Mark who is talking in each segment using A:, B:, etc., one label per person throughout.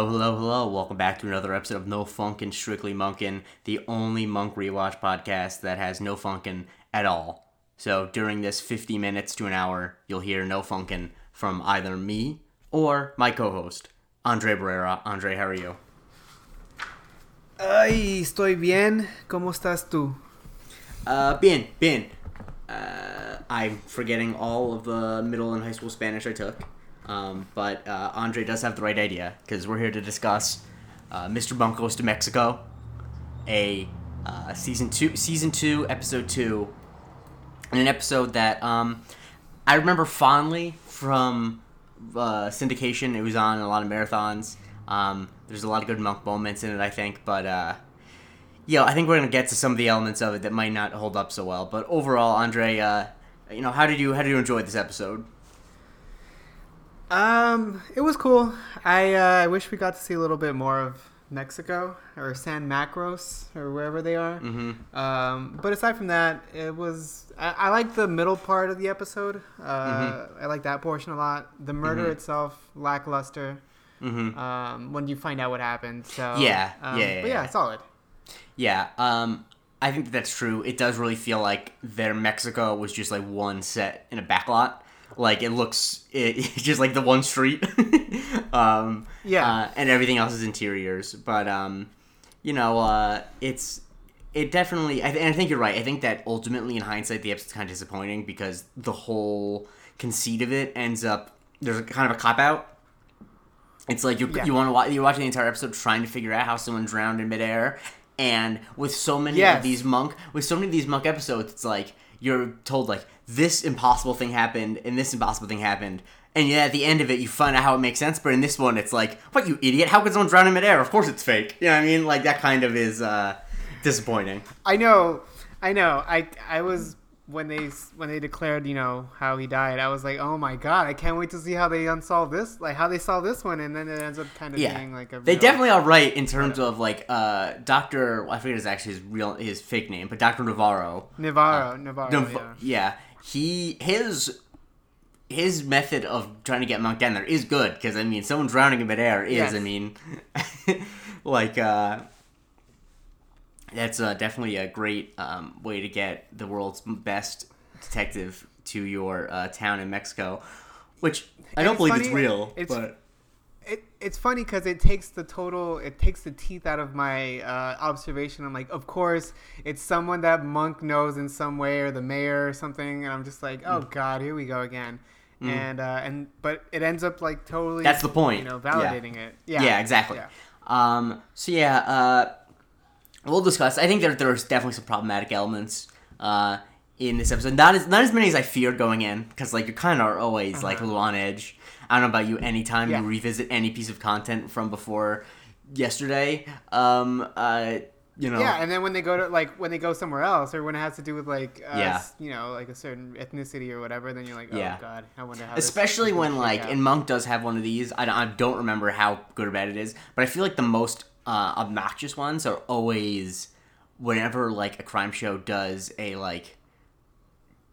A: Hello, hello, hello. Welcome back to another episode of No Funkin' Strictly Munkin', the only Monk rewatch podcast that has no funkin' at all. So during this 50 minutes to an hour, you'll hear no funkin' from either me or my co-host, Andre Barrera. Andre, how are you?
B: Ay, estoy bien. ¿Cómo estás tú?
A: Uh, bien, bien. Uh, I'm forgetting all of the middle and high school Spanish I took. Um, but uh, Andre does have the right idea because we're here to discuss uh, Mr. Monk Goes to Mexico, a uh, season two, season two, episode two, and an episode that um, I remember fondly from uh, syndication. It was on a lot of marathons. Um, there's a lot of good Monk moments in it, I think, but uh, yeah, I think we're gonna get to some of the elements of it that might not hold up so well. But overall, Andre, uh, you know, how did you how did you enjoy this episode?
B: Um, it was cool. I uh, I wish we got to see a little bit more of Mexico or San Macros or wherever they are.
A: Mm-hmm.
B: Um, but aside from that, it was I, I like the middle part of the episode. Uh, I like that portion a lot. The murder
A: Mhm.
B: itself lackluster.
A: Mm-hmm.
B: Um, when you find out what happened. So
A: Yeah,
B: um,
A: yeah, yeah,
B: but yeah,
A: yeah.
B: solid.
A: Yeah, um, I think that that's true. It does really feel like their Mexico was just like one set in a backlot. Like it looks, it, it's just like the one street. um,
B: Yeah.
A: uh, and everything else is interiors. But um, you know, uh, it's it definitely. I th- and I think you're right. I think that ultimately, in hindsight, the episode's kind of disappointing because the whole conceit of it ends up there's a, kind of a cop out. It's like you
B: Yeah.
A: you want to watch you're watching the entire episode trying to figure out how someone drowned in midair, and with so many
B: Yes.
A: of these monk with so many of these monk episodes, it's like you're told like this impossible thing happened and this impossible thing happened, and yet at the end of it you find out how it makes sense. But in this one, it's like what you idiot? How could someone drown in midair? Of course it's fake. You know what I mean? Like that kind of is uh, disappointing.
B: I know, I know. I I was when they when they declared you know how he died. I was like, oh my god, I can't wait to see how they unsolve this, like how they solve this one, and then it ends up kind of
A: Yeah,
B: being like a.
A: they
B: real-
A: definitely are right in terms of like uh, Doctor. I forget his actually his real his fake name, but Doctor Navarro.
B: Navarro, Navarro.
A: Nav-
B: yeah.
A: yeah, he his his method of trying to get Monk down there is good because I mean, someone drowning in midair is
B: Yes.
A: I mean, like uh, that's uh, definitely a great um, way to get the world's best detective to your uh, town in Mexico, which I don't believe it's real,
B: it's-
A: but
B: It, it's funny because it takes the total, it takes the teeth out of my uh, observation. I'm like, of course, it's someone that Monk knows in some way, or the mayor or something, and I'm just like, oh
A: Mm.
B: god, here we go again. And uh, and but it ends up like totally.
A: That's the point.
B: You know,
A: Yeah.
B: validating it. Yeah.
A: Yeah, exactly.
B: Yeah.
A: Um, so yeah, uh, we'll discuss. I think there there's definitely some problematic elements uh, in this episode. Not as not as many as I feared going in, because like you kind of are always like a
B: Uh-huh.
A: little on edge. I don't know about you. Anytime
B: Yeah.
A: you revisit any piece of content from before yesterday, um, uh, you know,
B: Yeah, and then when they go to like when they go somewhere else, or when it has to do with like uh,
A: Yeah.
B: you know like a certain ethnicity or whatever, then you're like, oh
A: Yeah.
B: god, I wonder how.
A: especially when like
B: out.
A: and monk does have one of these I don't, I don't remember how good or bad it is but i feel like the most uh, obnoxious ones are always whenever like a crime show does a like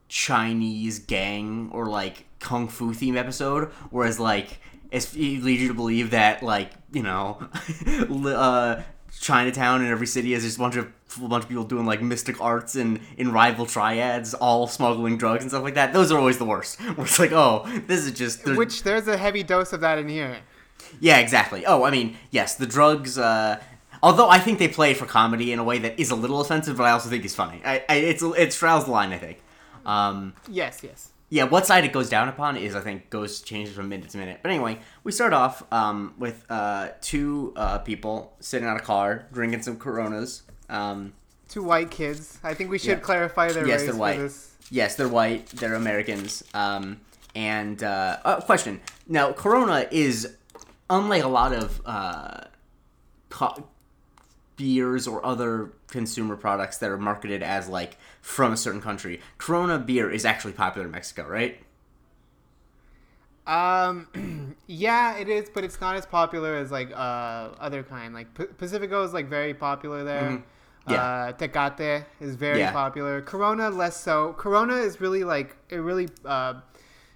A: chinese gang or like kung fu theme episode whereas like it's it leads you to believe that like you know uh Chinatown in every city is just a bunch of a bunch of people doing like mystic arts and in rival triads, all smuggling drugs and stuff like that. Those are always the worst. Where it's like, oh, this is just
B: which there's a heavy dose of that in here.
A: yeah, exactly. Oh, I mean, yes, the drugs. Uh, although I think they play for comedy in a way that is a little offensive, but I also think it's funny. I, I it's it straddles the line. I think. Um,
B: Yes, yes.
A: yeah, what side it goes down upon is I think goes changes from minute to minute. But anyway, we start off um, with uh, two uh, people sitting on a car drinking some Coronas. Um,
B: Two white kids. I think we should
A: Yeah.
B: clarify their
A: Yes,
B: race
A: they're white. Yes, they're white. They're Americans. Um, and uh, uh, question now, Corona is unlike a lot of uh, co- beers or other consumer products that are marketed as like from a certain country. Corona beer is actually popular in Mexico, right?
B: Um, yeah, it is, but it's not as popular as like uh other kind. Like P- Pacifico is like very popular there.
A: Mhm. Yeah.
B: Uh, Tecate is very
A: Yeah.
B: popular. Corona less so. Corona is really like it really uh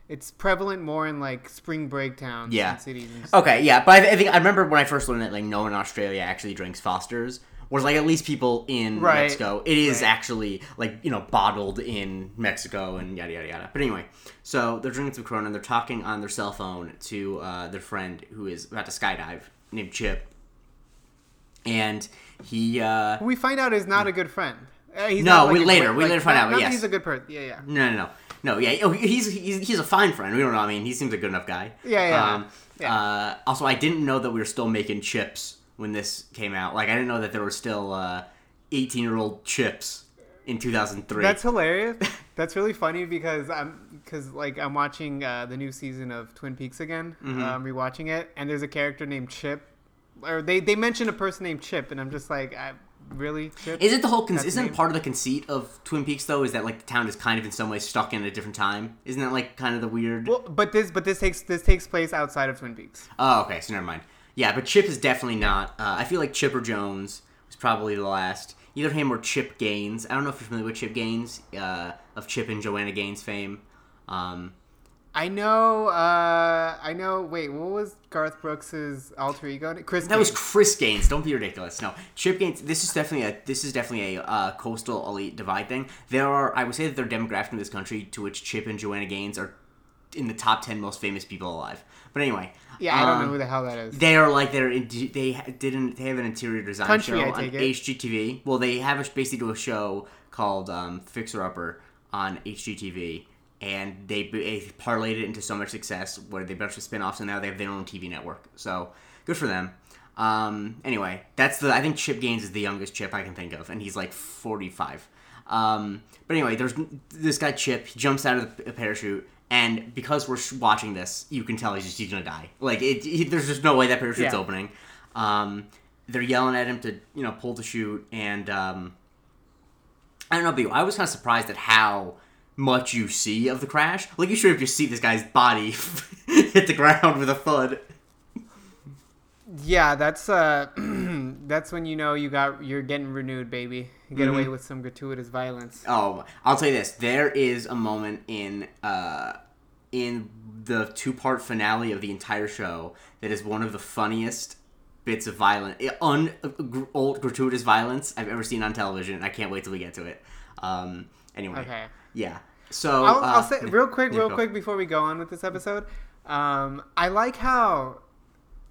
B: it's prevalent more in like spring break towns
A: Yeah.
B: and cities. And.
A: Okay, yeah, but I, I think I remember when I first learned that like no one in Australia actually drinks Foster's. Whereas like at least people in
B: Right.
A: Mexico, it is
B: Right.
A: actually like you know bottled in Mexico and yada yada yada. But anyway, so they're drinking some Corona and they're talking on their cell phone to uh, their friend who is about to skydive named Chip, and he uh,
B: we find out is not a good friend. Uh, he's
A: No,
B: not,
A: we later- we later find
B: not-
A: out, yes.
B: he's a good person. Yeah, yeah.
A: No, no, no, no. Yeah, oh, he's he's he's a fine friend. We don't know. I mean, he seems a good enough guy.
B: Yeah, yeah.
A: Um,
B: Yeah.
A: Uh, also, I didn't know that we were still making chips when this came out. Like, I didn't know that there were still uh, eighteen-year-old chips in two thousand three.
B: That's hilarious. That's really funny because I'm because like I'm watching uh, the new season of Twin Peaks again.
A: Mm-hmm.
B: I'm rewatching it, and there's a character named Chip, or they they mention a person named Chip, and I'm just like, I, really Chip?
A: Is it the whole? Con- isn't
B: name.
A: part of the conceit of Twin Peaks though? Is that like the town is kind of in some way stuck in a different time? Isn't that like kind of the weird?
B: well, but this but this takes this takes place outside of Twin Peaks.
A: Oh, okay. So never mind. Yeah, but Chip is definitely not. Uh, I feel like Chipper Jones was probably the last. Either him or Chip Gaines. I don't know if you're familiar with Chip Gaines uh, of Chip and Joanna Gaines fame. Um,
B: I know. Uh, I know. Wait, what was Garth Brooks's alter ego? Chris.
A: that was Chris Gaines. Don't be ridiculous. No, Chip Gaines. This is definitely a. This is definitely a uh, coastal elite divide thing. There are. I would say that there are demographics in this country to which Chip and Joanna Gaines are in the top ten most famous people alive. But anyway.
B: Yeah, I don't
A: um,
B: know who the hell that is.
A: They are like they're in, they didn't they have an interior design
B: Country,
A: show on
B: it.
A: HGTV. Well, they have a, basically do a show called um, Fixer Upper on HGTV, and they, they parlayed it into so much success where they bunch of spin-offs and now they have their own TV network. So good for them. Um, anyway, that's the I think Chip Gaines is the youngest Chip I can think of, and he's like forty five. Um, but anyway, there's this guy Chip. He jumps out of the parachute, and because we're watching this, you can tell he's just he's gonna die. Like it, he, there's just no way that parachute's
B: Yeah.
A: opening. Um, they're yelling at him to you know pull the chute, and um, I don't know, but I was kind of surprised at how much you see of the crash. Like you should have just see this guy's body hit the ground with a thud.
B: Yeah, that's uh, that's when you know you got you're getting renewed, baby. Get away with some gratuitous violence.
A: Oh, I'll tell you this: there is a moment in uh, in the two part finale of the entire show that is one of the funniest bits of violent, un old gratuitous violence I've ever seen on television. I can't wait till we get to it. Um, anyway,
B: Okay.
A: yeah. So
B: I'll,
A: uh,
B: I'll say real quick, real quick before we go on with this episode. Um, I like how,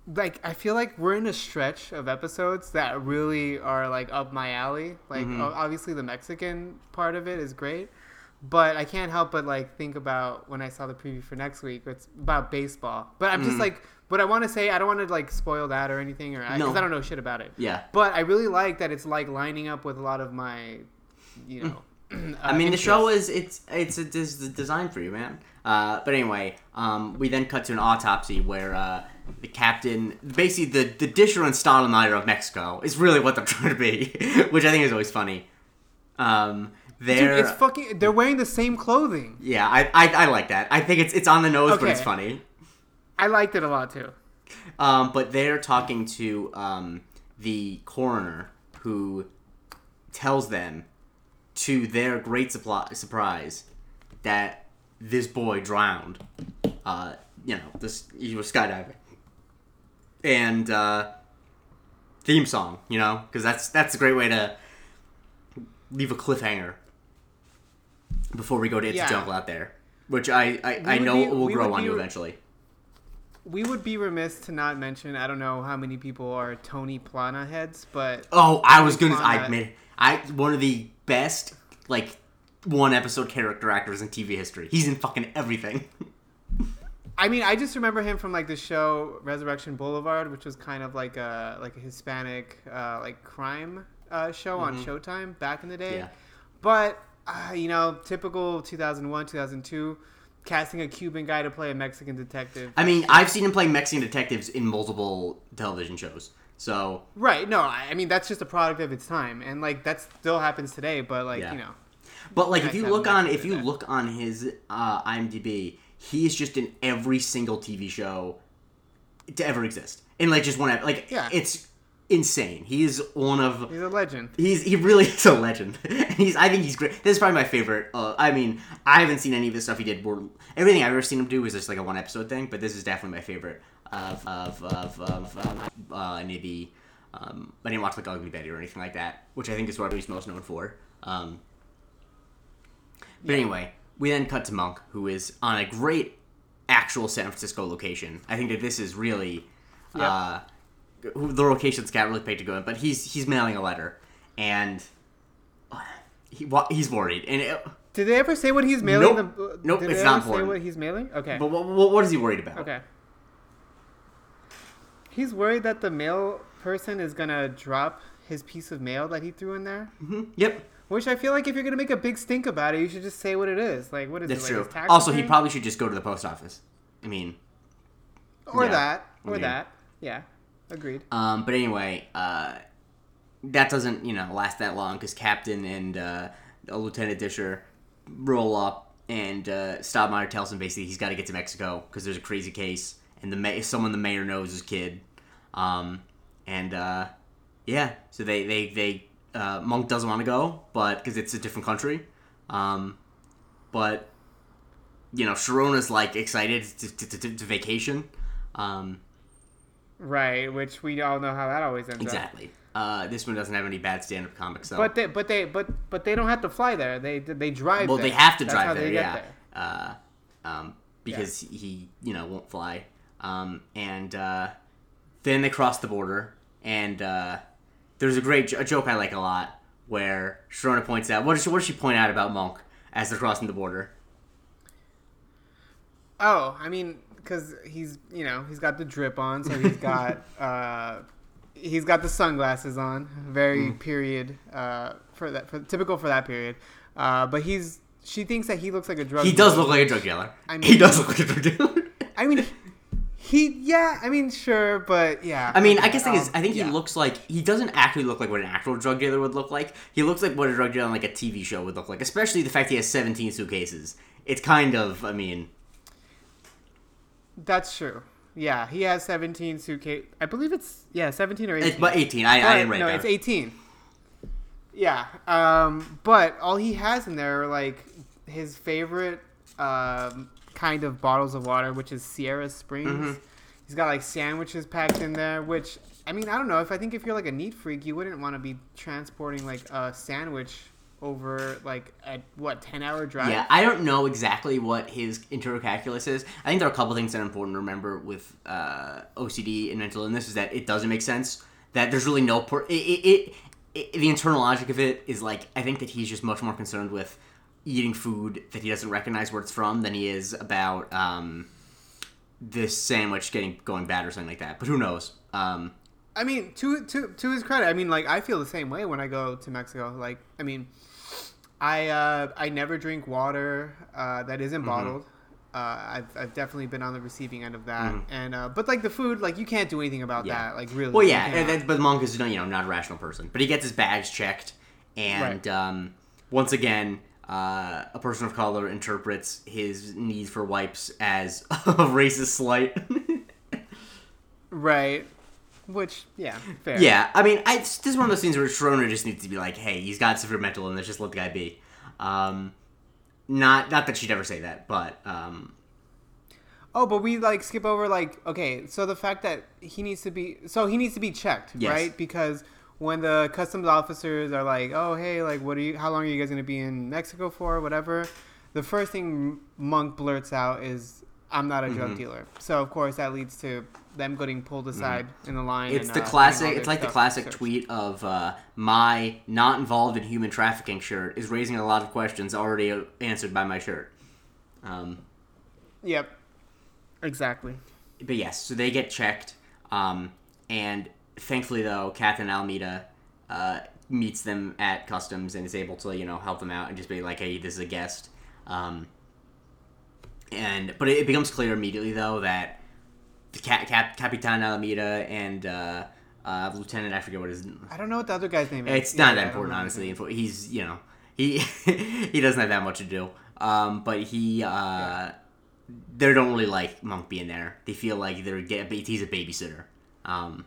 B: like, I feel like we're in a stretch of episodes that really are like up my alley. Like,
A: Mm-hmm.
B: obviously the Mexican part of it is great, but I can't help but like think about when I saw the preview for next week. It's about baseball, but I'm just
A: Mm.
B: like, what I want to say, I don't want to like spoil that or anything, or because
A: No.
B: I don't know shit about it.
A: Yeah.
B: But I really like that it's like lining up with a lot of my, you know.
A: Mm. I mean, the show is it's it's a des- designed for you, man. Uh, but anyway, um, we then cut to an autopsy where uh, the captain, basically the the Disher and Stottlemeyer of Mexico, is really what they're trying to be, which I think is always funny. Um, they're
B: it's fucking. They're wearing the same clothing.
A: yeah, I, I I like that. I think it's it's on the nose, but it's funny.
B: I liked it a lot too.
A: Um, but they're talking to um, the coroner who tells them, to their great supply, surprise, that this boy drowned. Uh, you know, this he was skydiving, and uh, theme song. You know, because that's that's a great way to leave a cliffhanger before we go to It's
B: Yeah.
A: Jungle out there, which I I, I know
B: be-
A: will grow on you eventually.
B: We would be remiss to not mention. I don't know how many people are Tony Plana heads, but
A: Oh, I was gonna.
B: on
A: I admit, I one of the best like one episode character actors in TV history. He's in fucking everything.
B: I mean, I just remember him from like the show Resurrection Boulevard, which was kind of like a like a Hispanic uh, like crime uh, show on Showtime back in the day.
A: Mm-hmm. Yeah.
B: But uh, you know, typical 2001, 2002, casting a Cuban guy to play a Mexican detective.
A: I mean, I've seen him play Mexican detectives in multiple television shows. So
B: Right. No, I mean that's just a product of its time, and like that still happens today. But like
A: Yeah.
B: you know,
A: But like, if you look on, if you look on his uh, IMDb, he is just in every single TV show to ever exist. In like just one, ep- like
B: Yeah.
A: it's insane. He is one of
B: He's a legend.
A: He's he really is a legend. And he's I think he's great. This is probably my favorite. Uh, I mean, I haven't seen any of the stuff he did. Where, everything I've ever seen him do is just like a one episode thing. But this is definitely my favorite of of of of um, uh, maybe. Um, I didn't watch like Ugly Betty or anything like that, which I think is what he's most known for. Um, but anyway, we then cut to Monk, who is on a great actual San Francisco location. I think that this is really
B: Yep.
A: uh, the location's got really paid to go in, but he's he's mailing a letter, and uh, he he's worried. And it,
B: Did they ever say what he's mailing?
A: Nope.
B: The,
A: Nope, it's
B: they
A: not important.
B: what he's mailing? Okay.
A: but what, what, what is he worried about?
B: Okay. He's worried that the mail person is gonna drop his piece of mail that he threw in there.
A: hmm Yep,
B: Which I feel like if you're gonna make a big stink about it, you should just say what it is. Like what is
A: that's
B: it? Like
A: true. Also, he probably should just go to the post office. I mean,
B: or
A: yeah.
B: that or that. Yeah, agreed.
A: Um, but anyway, uh, that doesn't you know last that long because Captain and uh, Lieutenant Disher roll up and uh, Stottlemeyer tells him basically he's got to get to Mexico because there's a crazy case and the ma- someone the mayor knows is kid, um, and uh, yeah, so they they they uh, Monk doesn't want to go, but because it's a different country, um, but you know Sharona's like excited to, to, to, to vacation. Um,
B: Right, which we all know how that always ends up.
A: Exactly. Uh, this one doesn't have any bad stand-up comics, though.
B: But they, but they, but but they don't have to fly there. They they drive.
A: well,
B: there.
A: they have to
B: That's
A: drive there, yeah.
B: there.
A: Uh, um, because he, you know, won't fly. Um, and uh, then they cross the border, and uh, there's a great a joke I like a lot where Sharona points out what does she, what does she point out about Monk as they're crossing the border?
B: Oh, I mean, because he's you know he's got the drip on, so he's got uh, he's got the sunglasses on. Very
A: Mm.
B: period uh, for that for, typical for that period. Uh, but he's she thinks that he looks like a drug.
A: He does
B: dealer.
A: look like a drug dealer.
B: I
A: he does look like a drug dealer.
B: I mean, he yeah. I mean, sure, but yeah.
A: I mean, I guess the thing is,
B: Um,
A: I think
B: yeah.
A: he looks like he doesn't actually look like what an actual drug dealer would look like. He looks like what a drug dealer on like a TV show would look like, especially the fact he has 17 suitcases. It's kind of, I mean,
B: That's true. Yeah, he has 17 suitcase. I believe it's yeah, 17 or 18.
A: it's but 18. I, I
B: Or,
A: didn't write
B: no,
A: that.
B: it's 18. Yeah, um, but all he has in there are like his favorite um, kind of bottles of water, which is Sierra Springs.
A: Mm-hmm.
B: He's got like sandwiches packed in there, which I mean, I don't know if I think if you're like a neat freak, you wouldn't want to be transporting like a sandwich over like a what 10 hour drive.
A: Yeah, I don't know exactly what his internal calculus is. I think there are a couple things that are important to remember with uh, OCD and mental illness is that it doesn't make sense. That there's really no por- it, it, it, it the internal logic of it is like I think that he's just much more concerned with eating food that he doesn't recognize where it's from than he is about um, this sandwich getting going bad or something like that. But who knows? Um,
B: I mean, to to to his credit, I mean, like I feel the same way when I go to Mexico. Like, I mean, I uh, I never drink water uh, that
A: Mm-hmm.
B: isn't bottled. Uh, I've, I've definitely been on the receiving end of that,
A: Mhm.
B: and uh, but like the food, like you can't do anything about
A: Yeah.
B: that. Like really,
A: Well, yeah, and then, but Monk is you know not a rational person, but he gets his bags checked, and um, once again, uh, a person of color interprets his need for wipes as a racist slight.
B: right. Which yeah, fair.
A: yeah, I mean, I, this is one of those things where Schroeder just needs to be like, "Hey, he's got severe mental illness. Just let the guy be." Um, not not that she'd ever say that, but um,
B: Oh, but we like skip over like okay, so the fact that he needs to be so he needs to be checked,
A: Yes.
B: right? Because when the customs officers are like, "Oh, hey, like what are you how long are you guys going to be in Mexico for, whatever?" The first thing Monk blurts out is, "I'm not a drug
A: Mhm.
B: dealer." So, of course, that leads to them getting pulled aside in the line.
A: Mm-hmm. it's
B: and,
A: the
B: uh,
A: classic. It's like the classic
B: searched.
A: tweet of uh, my not involved in human trafficking shirt is raising a lot of questions already answered by my shirt. Um,
B: Yep. Exactly.
A: but yes, so they get checked, um, and thankfully though, Captain Alameda uh, meets them at customs and is able to you know help them out and just be like, hey, this is a guest. Um, and but it, becomes clear immediately though that the Cap, Cap, Capitan Alameda and uh, uh, Lieutenant I forget what his
B: I don't know what the other guy's name is.
A: it's not
B: Yeah,
A: that important, honestly. He's, you know, he he doesn't have that much to do. Um, but he, uh, they don't really like Monk being there. They feel like they're get, he's a babysitter. Um,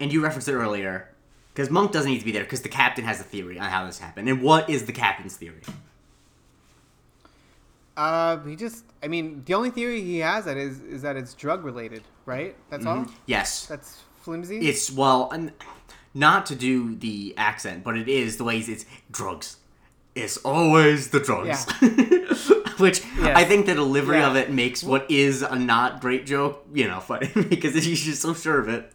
A: and you referenced it earlier, because Monk doesn't need to be there because the captain has a theory on how this happened. And what is the captain's theory?
B: Uh, he just, I mean, the only theory he has that is is that it's drug related, right? That's all.
A: Yes,
B: That's flimsy.
A: it's well, not to do the accent, but it is the way it's, it's drugs. It's always the drugs. Which
B: Yes.
A: I think the delivery
B: Yeah.
A: of it makes what is a not great joke, you know, funny because he's just so sure of it.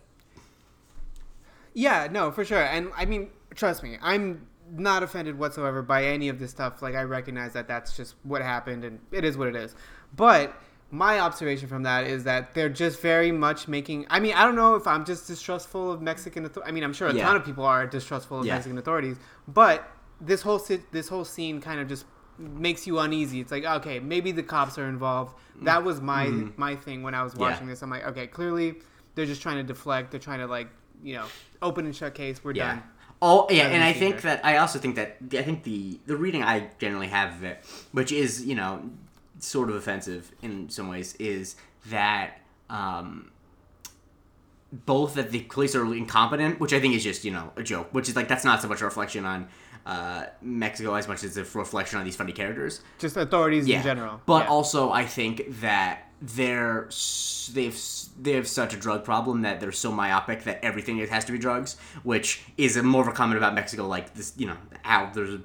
B: Yeah, no, for sure. And I mean, trust me, I'm not offended whatsoever by any of this stuff. Like, I recognize that that's just what happened and it is what it is. But my observation from that is that they're just very much making. I mean, I don't know if I'm just distrustful of Mexican. I mean, I'm sure a
A: Yeah.
B: ton of people are distrustful of
A: Yeah.
B: Mexican authorities, but this whole this whole scene kind of just makes you uneasy. It's like, okay, maybe the cops are involved. That was my my thing when I was
A: Mm-hmm. Yeah.
B: watching this. I'm like, okay, clearly they're just trying to deflect. They're trying to like, you know, open and shut case. We're
A: Yeah.
B: done.
A: Oh yeah, and I think that I also think that I think the the reading I generally have of it, which is you know sort of offensive in some ways, is that um, both that the police are incompetent, which I think is just you know a joke, which is like that's not so much a reflection on uh, Mexico as much as a reflection on these funny characters.
B: Just authorities
A: Yeah,
B: in general.
A: but
B: Yeah.
A: also I think that they're they've they have such a drug problem that they're so myopic that everything has to be drugs, which is a more of a comment about Mexico. Like this, you know, how there's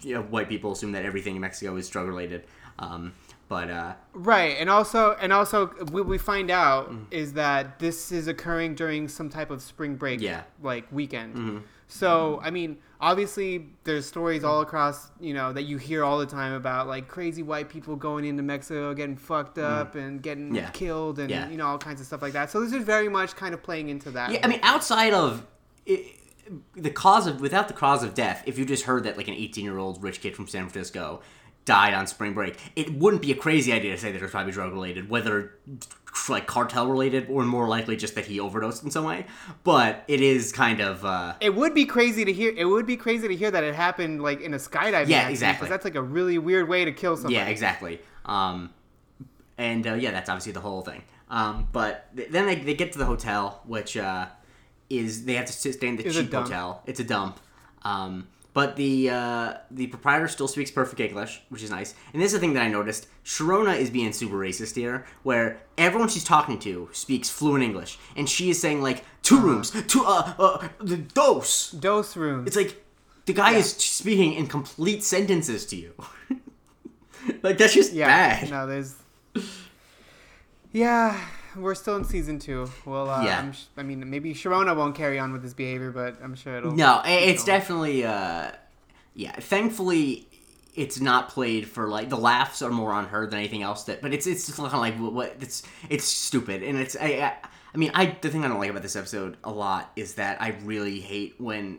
A: you know, white people assume that everything in Mexico is drug related. Um, but uh,
B: right, and also and also what we find out
A: Mm.
B: is that this is occurring during some type of spring break,
A: Yeah.
B: like weekend.
A: Mm-hmm.
B: So I mean, obviously, there's stories all across, you know, that you hear all the time about like crazy white people going into Mexico, getting fucked up, and getting
A: Mm. Yeah.
B: killed, and
A: Yeah.
B: you know all kinds of stuff like that. So this is very much kind of playing into that.
A: yeah, I mean, outside of i the cause of without the cause of death, if you just heard that like an 18 year old rich kid from San Francisco died on spring break, it wouldn't be a crazy idea to say that it was probably drug related, whether like cartel related or more likely just that he overdosed in some way. But it is kind of uh,
B: It would be crazy to hear. It would be crazy to hear that it happened like in a skydiving.
A: Yeah,
B: accident,
A: exactly.
B: That's like a really weird way to kill somebody.
A: yeah, exactly. Um, and uh, yeah, that's obviously the whole thing. Um, but th- then they, they get to the hotel, which uh, is they have to stay in the
B: Is
A: cheap hotel. It's a dump. Um, but the uh, the proprietor still speaks perfect English, which is nice. And this is the thing that I noticed: Sharona is being super racist here, where everyone she's talking to speaks fluent English, and she is saying like two
B: Uh-huh.
A: rooms, two uh, uh the dose.
B: Dose rooms.
A: It's like the guy is speaking in complete sentences to you. like that's just
B: yeah.
A: bad.
B: No, there's. Yeah, we're still in season two. Well, uh,
A: Yeah.
B: I'm sh- I mean, maybe Sharona won't carry on with his behavior, but I'm sure it'll.
A: No, it's
B: going.
A: definitely uh yeah, thankfully it's not played for like the laughs are more on her than anything else that but it's it's just kind of like what, what it's it's stupid and it's I, I I mean I the thing I don't like about this episode a lot is that I really hate when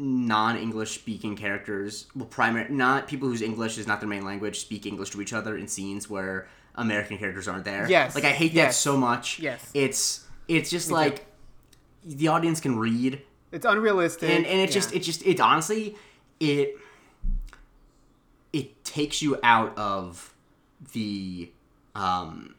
A: non-English speaking characters well primary not people whose English is not their main language speak English to each other in scenes where American characters aren't there.
B: Yes,
A: Like I hate that so much.
B: Yes.
A: It's it's just
B: Me too.
A: like the audience can read
B: It's unrealistic.
A: and and it
B: yeah.
A: just it just it honestly it it takes you out of the um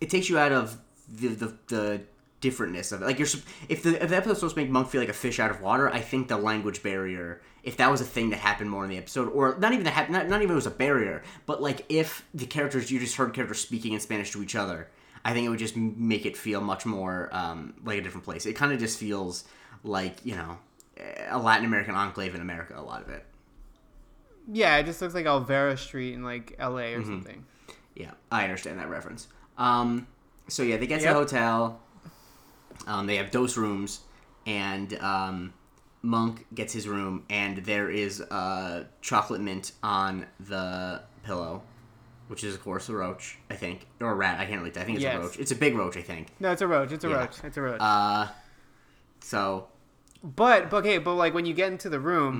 A: it takes you out of the the, the differentness of it like you're if the if the episode's supposed to make monk feel like a fish out of water i think the language barrier if that was a thing that happened more in the episode or not even that hap- not, not even it was a barrier but like if the characters you just heard characters speaking in spanish to each other i think it would just make it feel much more um, like a different place it kind of just feels like you know a latin american enclave in america a lot of it
B: yeah, it just looks like Olvera Street in like L.A.
A: Mm-hmm.
B: or something.
A: Yeah, I understand that reference. Um, so yeah, they get to
B: Yep.
A: the hotel. Um, they have dose rooms, and um, Monk gets his room, and there is uh, chocolate mint on the pillow, which is of course a roach, I think, or a rat. I can't really. tell. I think it's
B: Yes.
A: a roach. It's a big roach, I think.
B: No, it's a roach. It's a
A: Yeah.
B: roach. It's a roach.
A: Uh, so
B: But but okay, but like when you get into the room,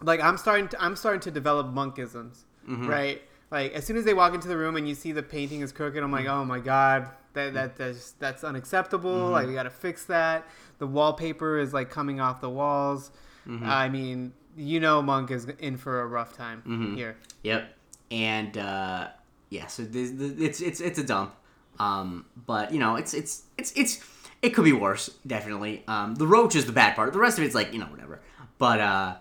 A: Mm-hmm.
B: like I'm starting to I'm starting to develop monkisms,
A: Mm-hmm.
B: right? Like as soon as they walk into the room and you see the painting is crooked, I'm
A: Mm-hmm.
B: like, oh my god, that that that's that's unacceptable.
A: Mm-hmm.
B: Like we gotta fix that. The wallpaper is like coming off the walls.
A: Mm-hmm.
B: I mean, you know, Monk is in for a rough time
A: Mm-hmm.
B: here.
A: Yep. And uh, yeah, so this, this, it's it's it's a dump. Um, but you know, it's it's it's it's it could be worse, definitely. Um, the roach is the bad part. The rest of it's like you know whatever. But uh,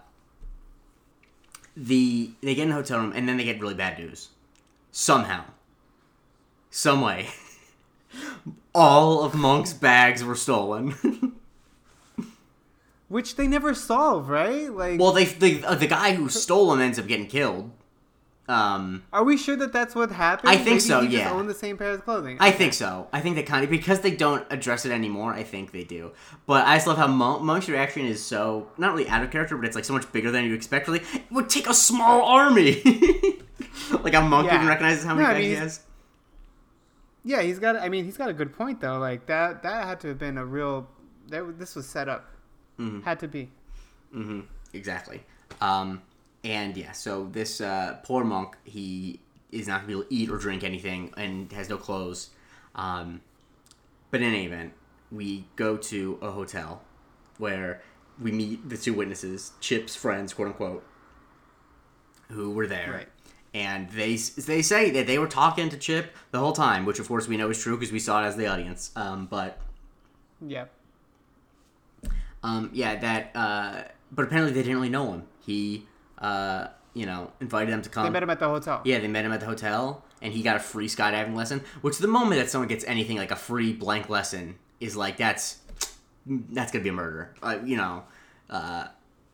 A: the they get in a hotel room and then they get really bad news. Somehow, some way, all of Monk's bags were stolen.
B: Which they never solve, right? Like,
A: well, they the uh, the guy who stole them ends up getting killed. Um,
B: are we sure that that's what happened?
A: I think
B: Maybe
A: so, yeah.
B: owned the same pair of clothing.
A: I think so. I think they kind of because they don't address it anymore. I think they do. But I just love how Monk, Monk's reaction is so not really out of character, but it's like so much bigger than you expect. Really, it would take a small army. like a Monk
B: Yeah.
A: even recognizes how
B: No,
A: many
B: I
A: guys
B: mean,
A: he has.
B: Yeah, he's got. I mean, he's got a good point though. Like that. That had to have been a real. That this was set up.
A: Mhm.
B: Had to be.
A: hmm Exactly. Um, and yeah, so this uh, poor monk, he is not gonna be able to eat or drink anything and has no clothes. Um, but in any event, we go to a hotel where we meet the two witnesses, Chip's friends, quote unquote, who were there.
B: Right.
A: And they they say that they were talking to Chip the whole time, which of course we know is true because we saw it as the audience. Um, but
B: Yeah.
A: um, yeah, that. Uh, but apparently they didn't really know him. He, uh, you know, invited them to come.
B: They met him at the hotel.
A: yeah, they met him at the hotel, and he got a free skydiving lesson. Which the moment that someone gets anything like a free blank lesson is like that's that's gonna be a murder. Uh, you know, uh,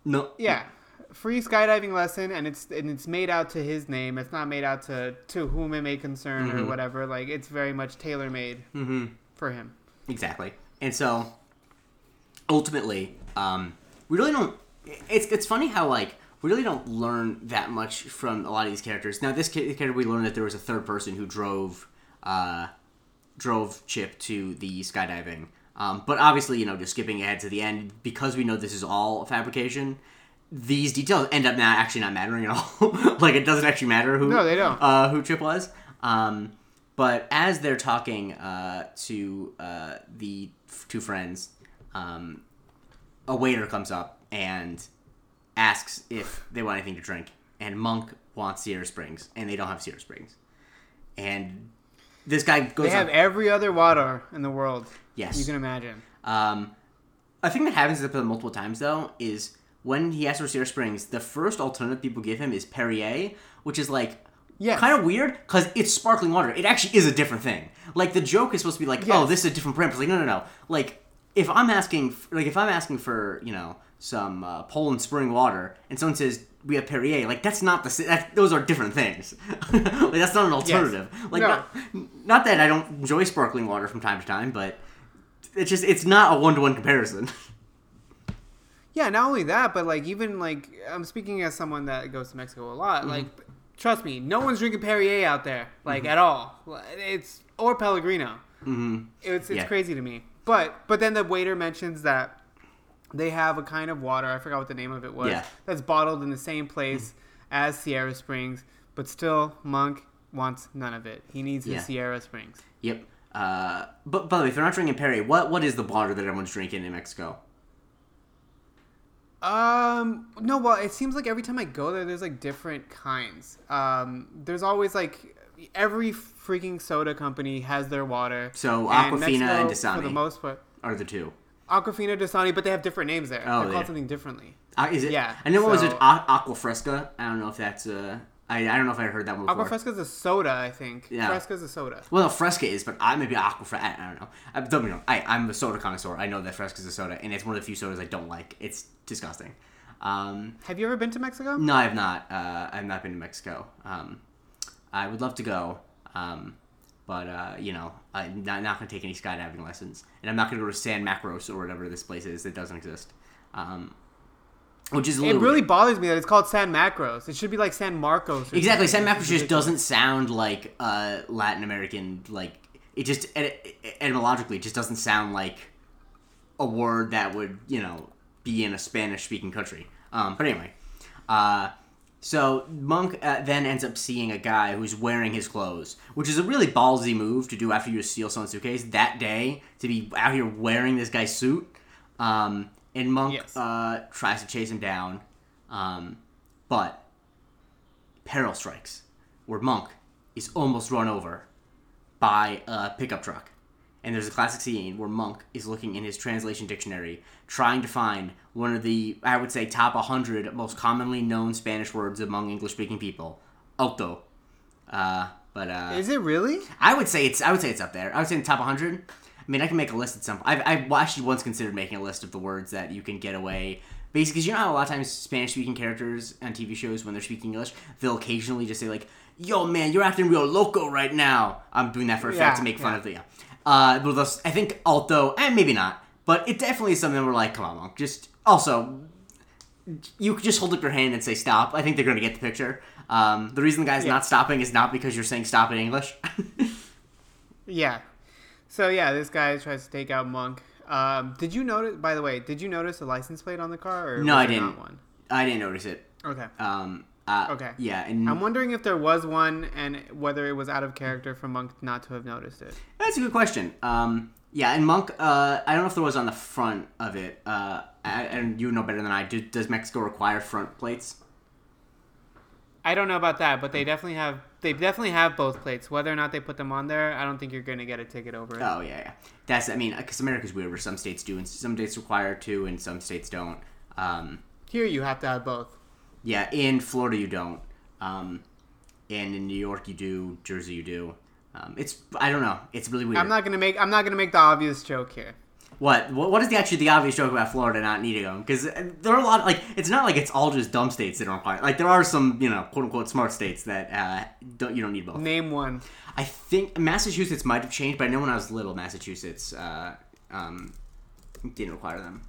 A: no.
B: Yeah. Free skydiving lesson, and it's and it's made out to his name. It's not made out to to whom it may concern or
A: Mhm.
B: whatever. Like it's very much tailor made
A: Mm-hmm.
B: for him.
A: Exactly. And so ultimately, um, we really don't. It's it's funny how like we really don't learn that much from a lot of these characters. Now, this character we learned that there was a third person who drove uh, drove Chip to the skydiving. Um, but obviously, you know, just skipping ahead to the end because we know this is all a fabrication. These details end up not actually not mattering at all. like it doesn't actually matter who
B: No, they don't.
A: uh, who Chip was. Um, but as they're talking uh, to uh, the f- two friends, um, a waiter comes up and asks if they want anything to drink. And Monk wants Sierra Springs, and they don't have Sierra Springs. And this guy goes
B: They have
A: up.
B: every other water in the world.
A: Yes.
B: You can imagine.
A: Um, a thing that happens in the episode multiple times though is when he asks for Sierra Springs, the first alternative people give him is Perrier, which is like
B: Yes.
A: kind of weird because it's sparkling water. It actually is a different thing. Like the joke is supposed to be like, oh, this is a different brand. It's like, no, no, no. Like if I'm asking, like if I'm asking for, you know, some uh, Poland spring water, and someone says we have Perrier, like that's not the that, those are different things. like that's not an alternative. Like
B: No.
A: not, not that I don't enjoy sparkling water from time to time, but it's just it's not a one to one comparison.
B: Yeah, not only that, but like even like I'm speaking as someone that goes to Mexico a lot. Like, trust me, no one's drinking Perrier out there, like at all. It's or Pellegrino.
A: hmm
B: It's it's
A: Yeah.
B: crazy to me. But but then the waiter mentions that they have a kind of water. I forgot what the name of it was.
A: Yeah.
B: That's bottled in the same place as Sierra Springs, but still Monk wants none of it. He needs his
A: Yeah.
B: Sierra Springs.
A: Yep. Uh, but by the way, if you're not drinking Perrier, what what is the water that everyone's drinking in Mexico?
B: Um, no, well, it seems like every time I go there, there's like different kinds. Um, there's always like every freaking soda company has their water.
A: So, Aquafina and
B: Mexico, For the
A: Dasani.
B: most part,
A: Are the two?
B: Aquafina, Dasani, but they have different names there.
A: Oh,
B: They're
A: yeah.
B: called something differently.
A: Uh, is it?
B: Yeah,
A: I know what was it?
B: so-
A: A- Aqua Fresca. I don't know if that's uh. I, I don't know if I heard that one before.
B: Aqua Fresca's a soda, I think.
A: Yeah.
B: Fresca's a soda.
A: Well, no, Fresca is, but I maybe Aqua Fresca. I, I don't know. I, don't get me wrong. I, I'm a soda connoisseur. I know that Fresca's a soda, and it's one of the few sodas I don't like. It's disgusting. Um,
B: Have you ever been to Mexico?
A: no, I have not. Uh, I've not been to Mexico. Um, I would love to go, um, but uh, you know, I'm not, not going to take any skydiving lessons, and I'm not going to go to San Macros or whatever this place is that doesn't exist. Um, which is a
B: It really
A: weird.
B: bothers me that it's called San Macros. It should be like San Marcos. or
A: exactly. San. Macros just doesn't sound like uh, Latin American. Like it just etymologically, it just doesn't sound like a word that would you know be in a Spanish speaking country. Um, but anyway, uh, so Monk uh, then ends up seeing a guy who's wearing his clothes, which is a really ballsy move to do after you steal someone's suitcase that day to be out here wearing this guy's suit. Um, and Monk
B: Yes.
A: uh, tries to chase him down, um, but peril strikes, where Monk is almost run over by a pickup truck, and there's a classic scene where Monk is looking in his translation dictionary, trying to find one of the I would say top 100 most commonly known Spanish words among English-speaking people, alto. Uh, but uh,
B: Is it really?
A: I would say it's I would say it's up there. I would say in the top 100. I mean, I can make a list at some. I've, I've actually once considered making a list of the words that you can get away. Basically, 'cause you know how a lot of times Spanish-speaking characters on TV shows, when they're speaking English, they'll occasionally just say like, "Yo, man, you're acting real loco right now." I'm doing that for a fact to make fun
B: yeah.
A: of the. Yeah. Uh, but those, I think alto, and maybe not, but it definitely is something we're like, come on, Monk, just also you could just hold up your hand and say stop. I think they're going to get the picture. Um, the reason the guy's
B: Yeah.
A: not stopping is not because you're saying stop in English.
B: Yeah. So yeah, this guy tries to take out Monk. Um, did you notice? By the way, did you notice the license plate on the car? Or
A: No, I didn't.
B: Not one.
A: I didn't notice it.
B: Okay.
A: Um, uh,
B: Okay.
A: Yeah, and
B: I'm wondering if there was one and whether it was out of character for Monk not to have noticed it.
A: that's a good question. Um, yeah, and Monk, uh, I don't know if there was on the front of it. Uh, I- and you know better than I. Do, does Mexico require front plates?
B: I don't know about that, but they definitely have they definitely have both plates. Whether or not they put them on there, I don't think you're gonna get a ticket over it.
A: Oh yeah, yeah. That's I mean, because America's weird. Where some states do, and some states require to, and some states don't. Um,
B: Here you have to have both.
A: Yeah, in Florida you don't. Um, and in New York you do. Jersey you do. Um, it's I don't know. It's really weird.
B: I'm not gonna make I'm not gonna make the obvious joke here.
A: What? What what is the actually the obvious joke about Florida not needing them? Because there are a lot. Like it's not like it's all just dumb states that don't require. Like there are some you know quote unquote smart states that uh, don't you don't need both.
B: Name one.
A: I think Massachusetts might have changed, but I know when I was little, Massachusetts uh, um, didn't require them.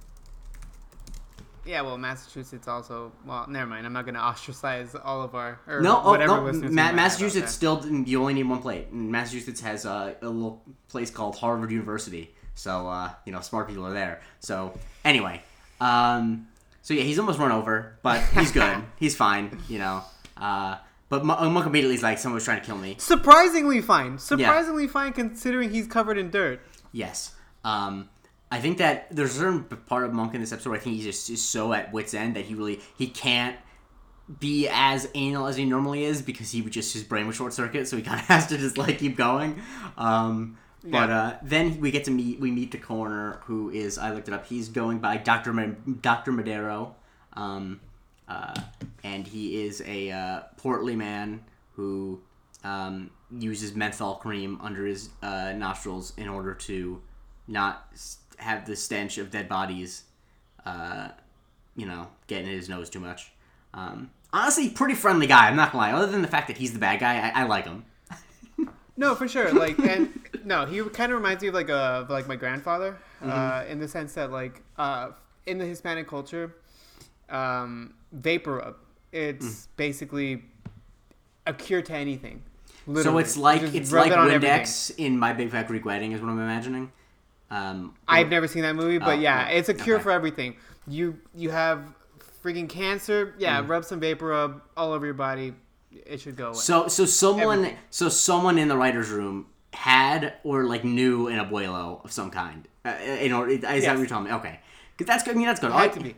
B: Yeah, well, Massachusetts also. Well, never mind. I'm not gonna ostracize all of our or
A: No, oh, no. Ma-
B: might have out
A: Massachusetts still you only need one plate. Massachusetts has uh, a little place called Harvard University, so uh, you know smart people are there. So anyway, um, so yeah, he's almost run over, but he's good. he's fine, you know. Uh, but Mon- Monk immediately is like, someone was trying to kill me.
B: Surprisingly fine. Surprisingly fine considering he's covered in dirt.
A: Yes. Um, I think that there's a certain part of Monk in this episode where I think he's just is so at wit's end that he really he can't be as anal as he normally is because he would just his brain would short circuit, so he kind of has to just like keep going. Um, but uh, then we get to meet we meet the coroner who is I looked it up. He's going by Doctor Ma- Doctor Madero, um, uh, and he is a uh, portly man who um, uses menthol cream under his uh, nostrils in order to not have the stench of dead bodies, uh, you know, getting in his nose too much. Um, honestly, pretty friendly guy. I'm not gonna lie. Other than the fact that he's the bad guy, I, I like him.
B: No, for sure. Like, and no, he kind of reminds me of like a of like my grandfather,
A: Mm-hmm.
B: uh, in the sense that like uh, in the Hispanic culture, um, vapor rub. It's
A: Mm.
B: basically a cure to anything.
A: So it's like
B: Just
A: it's like
B: on everything.
A: Windex in My Big Fat Greek Wedding is what I'm imagining. Um,
B: I've never seen that movie, but
A: Oh,
B: yeah, it's a cure
A: okay.
B: for everything. You you have freaking cancer, yeah,
A: Mm.
B: rub some vapor rub all over your body. It should go away.
A: So so someone
B: Everything.
A: so someone in the writers' room had or like knew an abuelo of some kind. Uh, you know, is that what you're telling me? Okay, because that's good. I mean, that's good.
B: Had
A: I-
B: to be.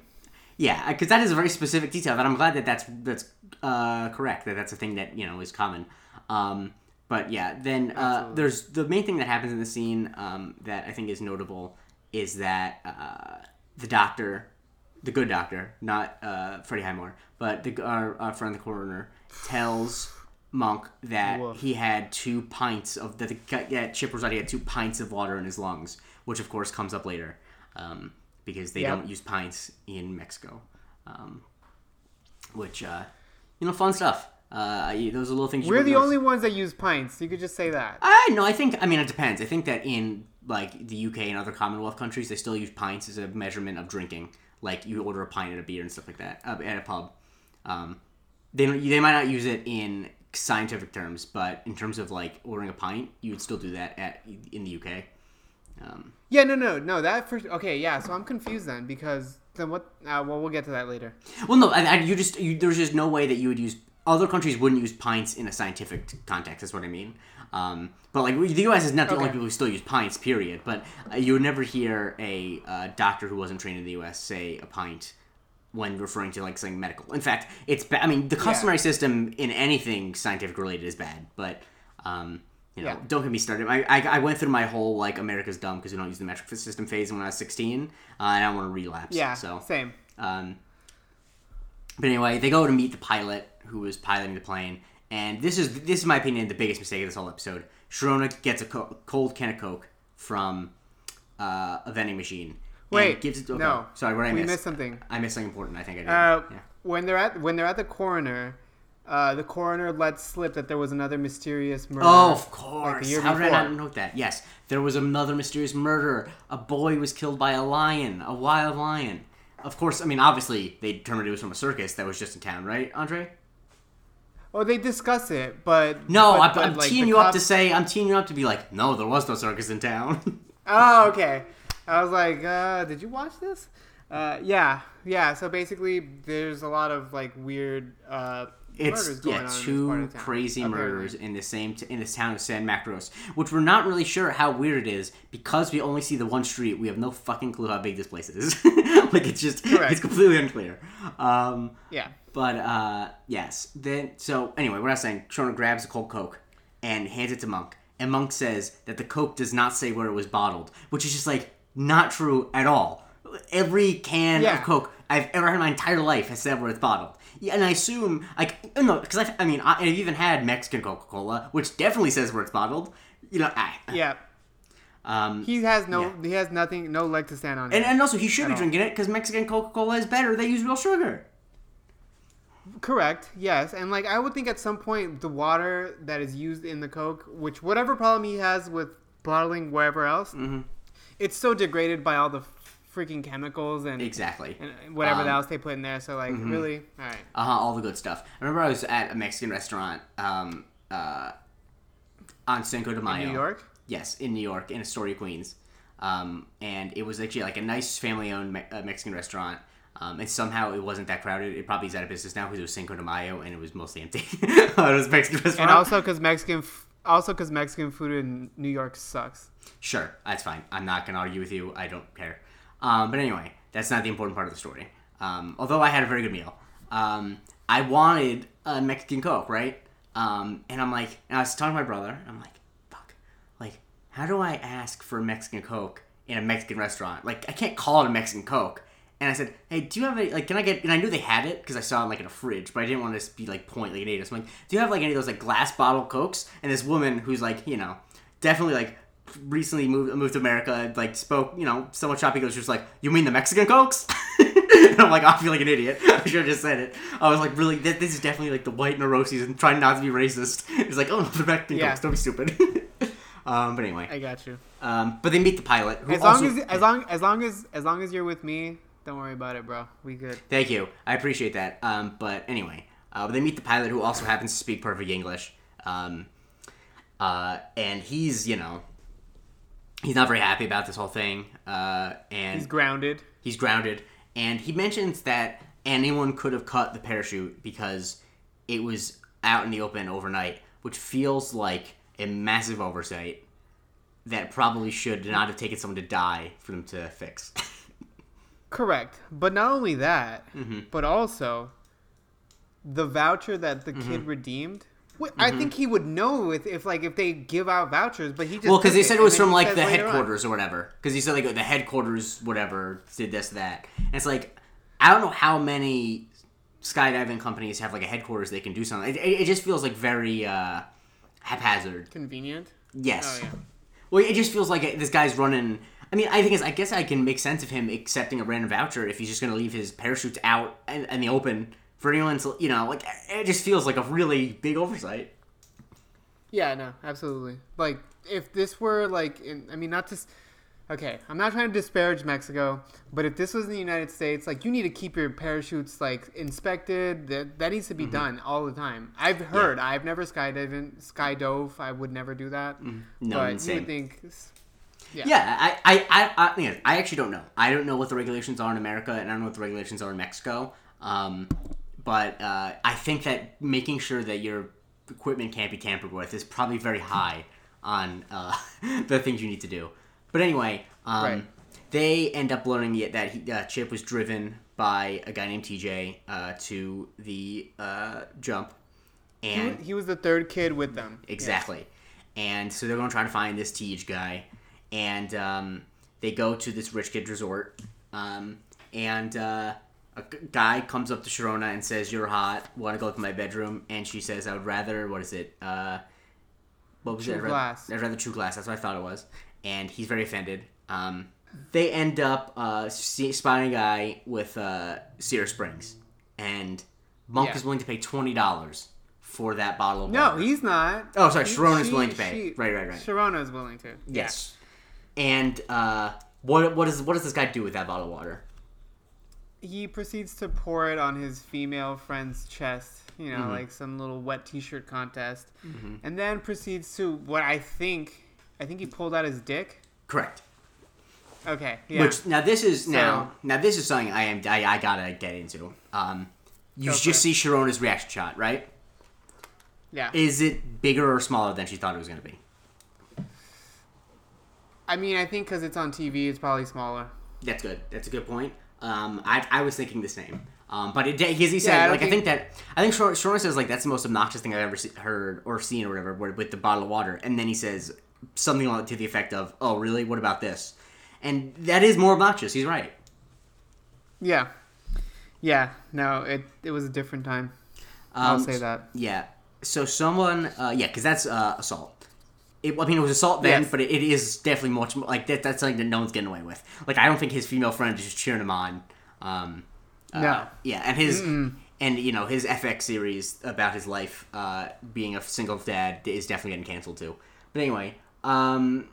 A: Yeah, because that is a very specific detail that I'm glad that that's that's uh, correct. That that's a thing that you know is common. Um, but yeah, then uh, there's the main thing that happens in the scene um, that I think is notable is that uh, the doctor, the good doctor, not uh, Freddie Highmore, but the our, our friend the coroner tells Monk that
B: Woof.
A: he had two pints of that the yeah, Chip Rosati had two pints of water in his lungs, which of course comes up later. Um, because they
B: Yep.
A: don't use pints in Mexico. Um, which, uh, you know, fun stuff. Uh, those are little things. you
B: We're the
A: notice.
B: only ones that use pints. You could just say that.
A: I no, I think. I mean, it depends. I think that in like the UK and other Commonwealth countries, they still use pints as a measurement of drinking. Like you order a pint at a beer and stuff like that uh, at a pub. Um, they don't, they might not use it in scientific terms, but in terms of like ordering a pint, you would still do that at in the UK. Um,
B: Yeah, no, no, no. That first. Okay, yeah. So I'm confused then because then what? Uh, well, we'll get to that later.
A: Well, no, I, I, you just you, there's just no way that you would use other countries wouldn't use pints in a scientific context. That's what I mean. Um, but like the U.S. is not the only people who still use pints. Period. But uh, you would never hear a uh, doctor who wasn't trained in the U.S. say a pint when referring to like something medical. In fact, it's ba- I mean the customary system in anything scientific related is bad. But um, You know,
B: Yeah.
A: don't get me started. I, I, I went through my whole like America's dumb because we don't use the metric system phase when I was 16, uh, and I want to relapse.
B: Yeah.
A: So
B: Same.
A: um, but anyway, they go to meet the pilot who was piloting the plane, and this is this is my opinion the biggest mistake of this whole episode. Sharona gets a co- cold can of Coke from uh, a vending machine.
B: Wait.
A: gives it to
B: no.
A: Sorry, what I
B: we
A: miss?
B: missed something.
A: I missed something important. I think I did.
B: Uh,
A: yeah.
B: when they're at when they're at the coroner, uh, the coroner lets slip that there was another mysterious murder.
A: Oh, of
B: like
A: course.
B: a year
A: How did I
B: before.
A: not note that? Yes, there was another mysterious murder. A boy was killed by a lion, a wild lion. Of course, I mean, obviously, they determined it was from a circus that was just in town, right, Andre?
B: Oh, they discuss it, but
A: No,
B: but,
A: I'm,
B: but,
A: I'm
B: like,
A: teeing you up to say, I'm teeing you up to be like, no, there was no circus in town.
B: Oh, okay. I was like, uh, did you watch this? Uh, yeah, yeah. So basically, there's a lot of like weird uh, murders
A: it's
B: going
A: yeah,
B: on in this part
A: two crazy
B: apparently.
A: murders in the same t- in this town of San Macros, which we're not really sure how weird it is because we only see the one street. We have no fucking clue how big this place is. like it's just
B: Correct.
A: it's completely unclear. Um,
B: Yeah.
A: But uh, yes, then so anyway, what I was saying, Shona grabs a cold Coke and hands it to Monk, and Monk says that the Coke does not say where it was bottled, which is just like not true at all. Every can
B: Yeah.
A: of Coke I've ever had in my entire life has said where it's bottled. Yeah, and I assume like no, because I, I mean I, I've even had Mexican Coca Cola, which definitely says where it's bottled. You know, I,
B: Yeah.
A: um,
B: He has no.
A: Yeah.
B: He has nothing. No leg to stand on.
A: and, and also he should be
B: all.
A: drinking it because Mexican Coca Cola is better. They use real sugar.
B: Correct. Yes, and like I would think at some point the water that is used in the Coke, which whatever problem he has with bottling wherever else,
A: Mm-hmm.
B: it's so degraded by all the freaking chemicals and,
A: Exactly.
B: and whatever
A: Um,
B: else they put in there. So like really, all right.
A: Uh huh. All the good stuff. I remember I was at a Mexican restaurant um, uh, on Cinco de Mayo.
B: in New York.
A: Yes, in New York, in Astoria, Queens. Um, and it was actually like a nice family-owned me- uh, Mexican restaurant. Um, and somehow it wasn't that crowded. It probably is out of business now because it was Cinco de Mayo and it was mostly empty. it was Mexican restaurant.
B: And also because Mexican, f- also because Mexican food in New York sucks.
A: Sure, that's fine. I'm not gonna argue with you. I don't care. Um, but anyway, that's not the important part of the story. Um, although I had a very good meal. Um, I wanted a Mexican Coke, right? Um, and I'm like, and I was talking to my brother. And I'm like, fuck, like, how do I ask for a Mexican Coke in a Mexican restaurant? Like, I can't call it a Mexican Coke. And I said, hey, do you have any, like, can I get, and I knew they had it because I saw it, like, in a fridge, but I didn't want to be, like, point like an idiot. So I'm like, do you have, like, any of those, like, glass bottle Cokes? And this woman who's, like, you know, definitely, like, recently moved moved to America, like, spoke, you know, somewhat choppy, goes, she was like, you mean the Mexican Cokes? and I'm like, I feel like an idiot. I should have just said it. I was like, really, this, is definitely, like, the white neuroses and trying not to be racist. It's like, oh, the Mexican
B: Yeah.
A: Cokes, don't be stupid. um, but anyway.
B: I got you.
A: Um, but they meet the pilot. Who
B: As long as as long as long as as long as you're with me, don't worry about it, bro. We good.
A: Thank you. I appreciate that. Um, but anyway, uh, they meet the pilot who also happens to speak perfect English. Um, uh, and he's, you know, he's not very happy about this whole thing. Uh, and
B: He's grounded.
A: he's grounded. And he mentions that anyone could have cut the parachute because it was out in the open overnight, which feels like a massive oversight that probably should not have taken someone to die for them to fix.
B: Correct. But not only that,
A: Mm-hmm.
B: but also the voucher that the
A: Mm-hmm.
B: kid redeemed. wh- I think he would know if, if like if they give out vouchers, but he just
A: Well, because they said it
B: and
A: was from like the
B: later on.
A: headquarters or whatever. Because he said like the headquarters, whatever, did this that, and it's like I don't know how many skydiving companies have like a headquarters they can do something. It, it, it just feels like very uh, haphazard.
B: Convenient.
A: Yes.
B: Oh yeah.
A: Well, it just feels like this guy's running. I mean, I think I guess I can make sense of him accepting a random voucher if he's just going to leave his parachutes out in, in the open for anyone to, you know, like it just feels like a really big oversight.
B: Yeah, no, absolutely. Like if this were like in I mean not to s- Okay, I'm not trying to disparage Mexico, but if this was in the United States, like you need to keep your parachutes like inspected. That that needs to
A: Mm-hmm.
B: be done all the time. I've heard. I've never skydiving skydove. I would never do that.
A: Mm-hmm. No,
B: but
A: insane.
B: you would think Yeah.
A: Yeah, I, I, I, I, yeah, I actually don't know. I don't know what the regulations are in America, and I don't know what the regulations are in Mexico. Um, but uh, I think that making sure that your equipment can't be tampered with is probably very high on uh, the things you need to do. But anyway, um,
B: Right.
A: they end up learning that he, uh, Chip was driven by a guy named TJ uh, to the uh, jump, and
B: he was the third kid with them.
A: Exactly. and so they're going to try to find this TJ guy, and um, they go to this rich kid resort, um, and uh, a guy comes up to Sharona and says, "You're hot. Want to go look at my bedroom?" And she says, "I would rather. What is it? Uh, what was
B: Chew
A: it? I'd rather-
B: glass.
A: I'd rather chew glass. That's what I thought it was." And he's very offended. Um, they end up uh, spotting a guy with uh, Sierra Springs, and Monk
B: Yeah.
A: is willing to pay twenty dollars for that bottle of
B: No,
A: water.
B: he's not.
A: Oh, sorry,
B: He-
A: Sharona's
B: she-
A: willing to pay.
B: she-
A: Right, right, right.
B: Sharona is willing to.
A: Yes. And uh, what what does what does this guy do with that bottle of water?
B: He proceeds to pour it on his female friend's chest, you know,
A: Mhm.
B: like some little wet T-shirt contest,
A: Mm-hmm.
B: and then proceeds to what I think. I think he pulled out his dick.
A: Correct.
B: Okay. Yeah.
A: Which now this is now
B: So-
A: now this is something I am I, I gotta get into. Um, you just
B: it.
A: see Sharona's reaction shot, right?
B: yeah.
A: Is it bigger or smaller than she thought it was gonna be?
B: I mean, I think because it's on TV, it's probably smaller.
A: That's good. That's a good point. Um, I, I was thinking the same. Um, but it because he
B: Yeah,
A: said
B: I don't
A: like I think
B: think-
A: that I think Shor- Sharona says like that's the most obnoxious thing I've ever se- heard or seen or whatever with, the bottle of water, and then he says something to the effect of, "Oh, really? What about this?" And that is more obnoxious. He's right.
B: Yeah. Yeah. No, it it was a different time. I'll
A: Um,
B: say that.
A: Yeah. So someone, uh, yeah, because that's uh, assault. It, I mean, it was assault then,
B: Yes.
A: but it, it is definitely much more like that. That's something that no one's getting away with. Like, I don't think his female friend is just cheering him on. Um, uh,
B: No.
A: Yeah, and his and you know his FX series about his life uh, being a single dad is definitely getting canceled too. But anyway, um,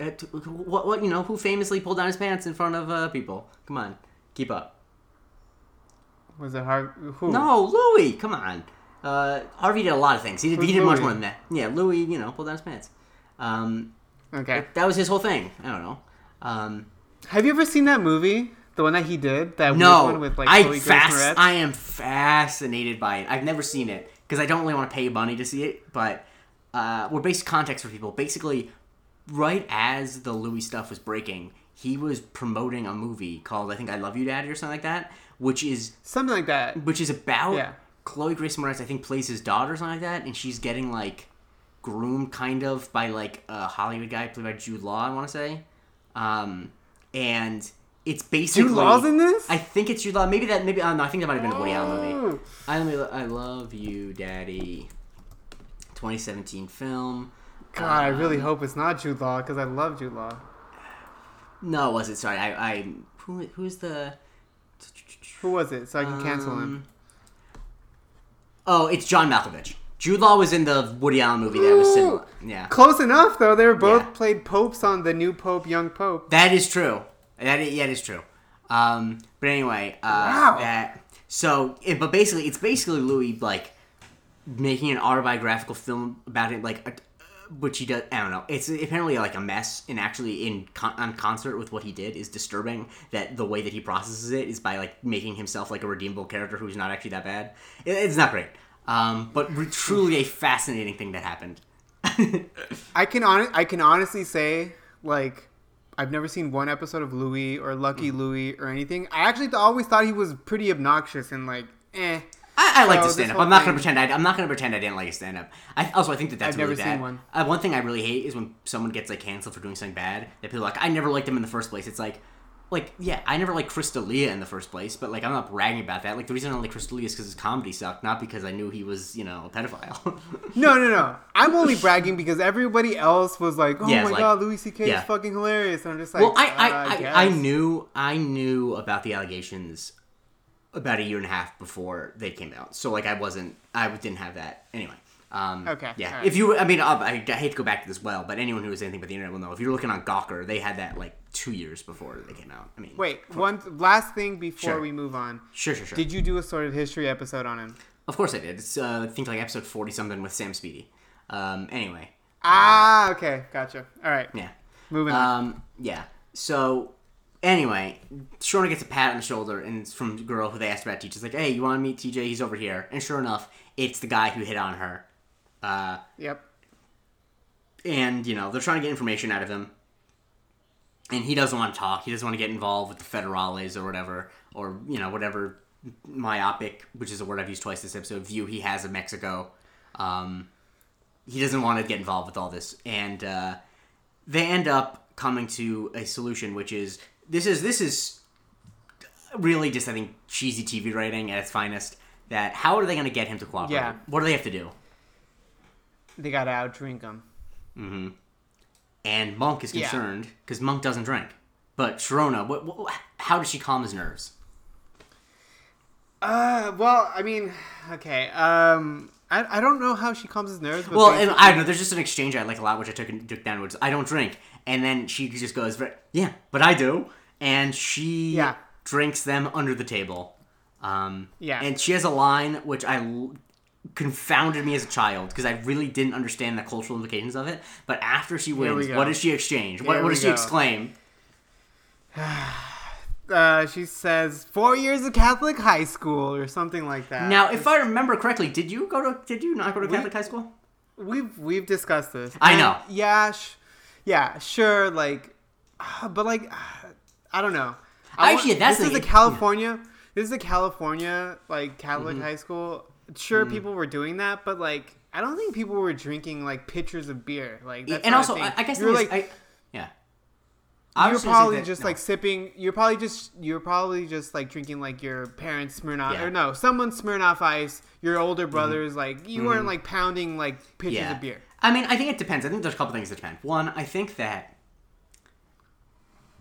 A: uh, t- what what you know who famously pulled down his pants in front of uh, people? Come on, keep up.
B: Was it hard? Who?
A: No, Louis, come on. Uh, Harvey did a lot of things. He did, he did much more than that. Yeah, Louis, you know, pulled down his pants. Um,
B: Okay.
A: that was his whole thing. I don't know. Um,
B: Have you ever seen that movie? The one that he did? That
A: no,
B: one with like
A: I fast, I am fascinated by it. I've never seen it because I don't really want to pay money to see it. But uh, we're basic context for people. Basically, right as the Louis stuff was breaking, he was promoting a movie called I think I Love You, Daddy or something like that, which is
B: Something like that.
A: which is about
B: Yeah.
A: Chloe Grace Moretz. I think plays his daughter or something like that, and she's getting like groomed kind of by like a Hollywood guy played by Jude Law. I want to say, um, and it's basically
B: Jude Law's in this?
A: I think it's Jude Law. Maybe that. Maybe uh, no. I think that might have been a Woody Allen movie.
B: Oh.
A: I love, I love you, Daddy. 2017 film.
B: God, I really
A: Um,
B: hope it's not Jude Law because I love Jude Law.
A: No, it wasn't. Sorry, I. I who, who's the?
B: Who was it? So I can cancel him.
A: Oh, it's John Malkovich. Jude Law was in the Woody Allen movie that was similar. Yeah,
B: Close enough though. They were both
A: Yeah.
B: played popes on the new Pope, Young Pope.
A: that is true. That is, yeah, that is true. Um, but anyway, uh,
B: Wow.
A: that so, it, but basically, it's basically Louis like making an autobiographical film about it, like. Uh which he does, I don't know. It's apparently like a mess, and actually in con- on concert with what he did is disturbing. That the way that he processes it is by like making himself like a redeemable character who's not actually that bad. It, it's not great, um, but re- truly a fascinating thing that happened.
B: I can on- I can honestly say like I've never seen one episode of Louis or Lucky
A: Mm.
B: Louis or anything. I actually th- always thought he was pretty obnoxious and like eh.
A: I, I like to stand up. I'm not gonna pretend. I, I'm not gonna pretend I didn't like a stand up. I also I think that that's
B: I've
A: really
B: never
A: bad.
B: seen one.
A: Uh, one thing I really hate is when someone gets like canceled for doing something bad. That people are like I never liked them in the first place. It's like, like yeah, I never liked Chris D'Elia in the first place, but like I'm not bragging about that. Like the reason I don't like Chris D'Elia is because his comedy sucked, not because I knew he was you know a pedophile.
B: No, no, no. I'm only bragging because everybody else was like, "Oh
A: Yeah,
B: my
A: like-
B: god, Louis C.K.
A: yeah.
B: is fucking hilarious," and I'm just like,
A: well, I
B: uh,
A: I, I,
B: guess.
A: I knew I knew about the allegations about a year and a half before they came out. So like I wasn't I didn't have that anyway. Um,
B: Okay,
A: Yeah.
B: alright.
A: If you, I mean, I, I hate to go back to this well, but anyone who knows anything about the internet will know. If you're looking on Gawker, they had that like two years before they came out. I mean,
B: Wait, one last thing before
A: Sure.
B: we move on.
A: Sure, sure, sure.
B: Did you do a sort of history episode on him?
A: of course I did. It's uh, I think like episode forty something with Sam Speedy. Um, anyway,
B: Ah, okay, gotcha. All right,
A: yeah.
B: moving on.
A: Um, yeah. So, anyway, Sharona gets a pat on the shoulder, and it's from the girl who they asked about. Teacher's like, "Hey, you want to meet TJ? He's over here." And sure enough, it's the guy who hit on her. Uh,
B: Yep.
A: and you know they're trying to get information out of him, and he doesn't want to talk. He doesn't want to get involved with the federales or whatever, or you know whatever myopic, which is a word I've used twice this episode, view he has of Mexico. Um, he doesn't want to get involved with all this, and uh, they end up coming to a solution, which is this is this is really just I think cheesy TV writing at its finest. That how are they going to get him to cooperate?
B: Yeah.
A: What do they have to do?
B: They gotta outdrink him.
A: Mm-hmm. And Monk is concerned because Monk doesn't drink. But Sharona, what, what, how does she calm his nerves?
B: Uh, well, I mean, okay. Um, I, I don't know how she calms his nerves. But
A: Well, and
B: basically-
A: I don't know. There's just an exchange I like a lot, which I took took downwards. I don't drink, and then she just goes, "Yeah, but I do," and she
B: Yeah.
A: drinks them under the table. Um,
B: Yeah.
A: and she has a line which I l- confounded me as a child because I really didn't understand the cultural implications of it. But after she wins, what does she exchange? What, what does she exclaim?
B: uh, she says four years of Catholic high school or something like that.
A: Now, if I remember correctly, did you go to? Did you not go to
B: We-
A: Catholic high school?
B: we've we've discussed this.
A: I
B: And
A: know.
B: Yeah, sh- yeah, sure. Like, but like, I don't know. I
A: Actually, that's
B: this
A: the-
B: is a California. This is a California like Catholic
A: Mm-hmm.
B: high school. Sure, people were doing that, but like, I don't think people were drinking like pitchers of beer. Like, that's
A: and also. I, I guess
B: you're like.
A: is, I, yeah. I
B: you're
A: was gonna say
B: probably
A: that-
B: just
A: no.
B: like sipping. You're probably just you're probably just like drinking like your parents Smirnoff
A: Yeah. Mm-hmm.
B: or no, someone Smirnoff Ice. Your older brothers like you weren't like pounding like pitchers
A: yeah.
B: of beer.
A: I mean, I think it depends. I think there's a couple things that depend. One, I think that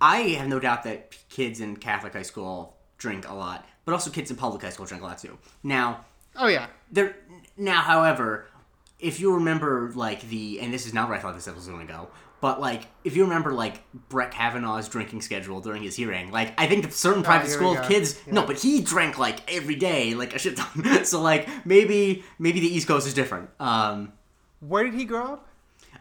A: I have no doubt that kids in Catholic high school drink a lot, but also kids in public high school drink a lot too. Now,
B: Oh yeah,
A: there. Now, however, if you remember, like the, and this is not where I thought this episode was going to go, but like if you remember, like Brett Kavanaugh's drinking schedule during his hearing, like I think certain private
B: here we
A: school kids, no, but he drank like every day, like a shit ton. so like maybe maybe the East Coast is different. Um,
B: where did he grow up?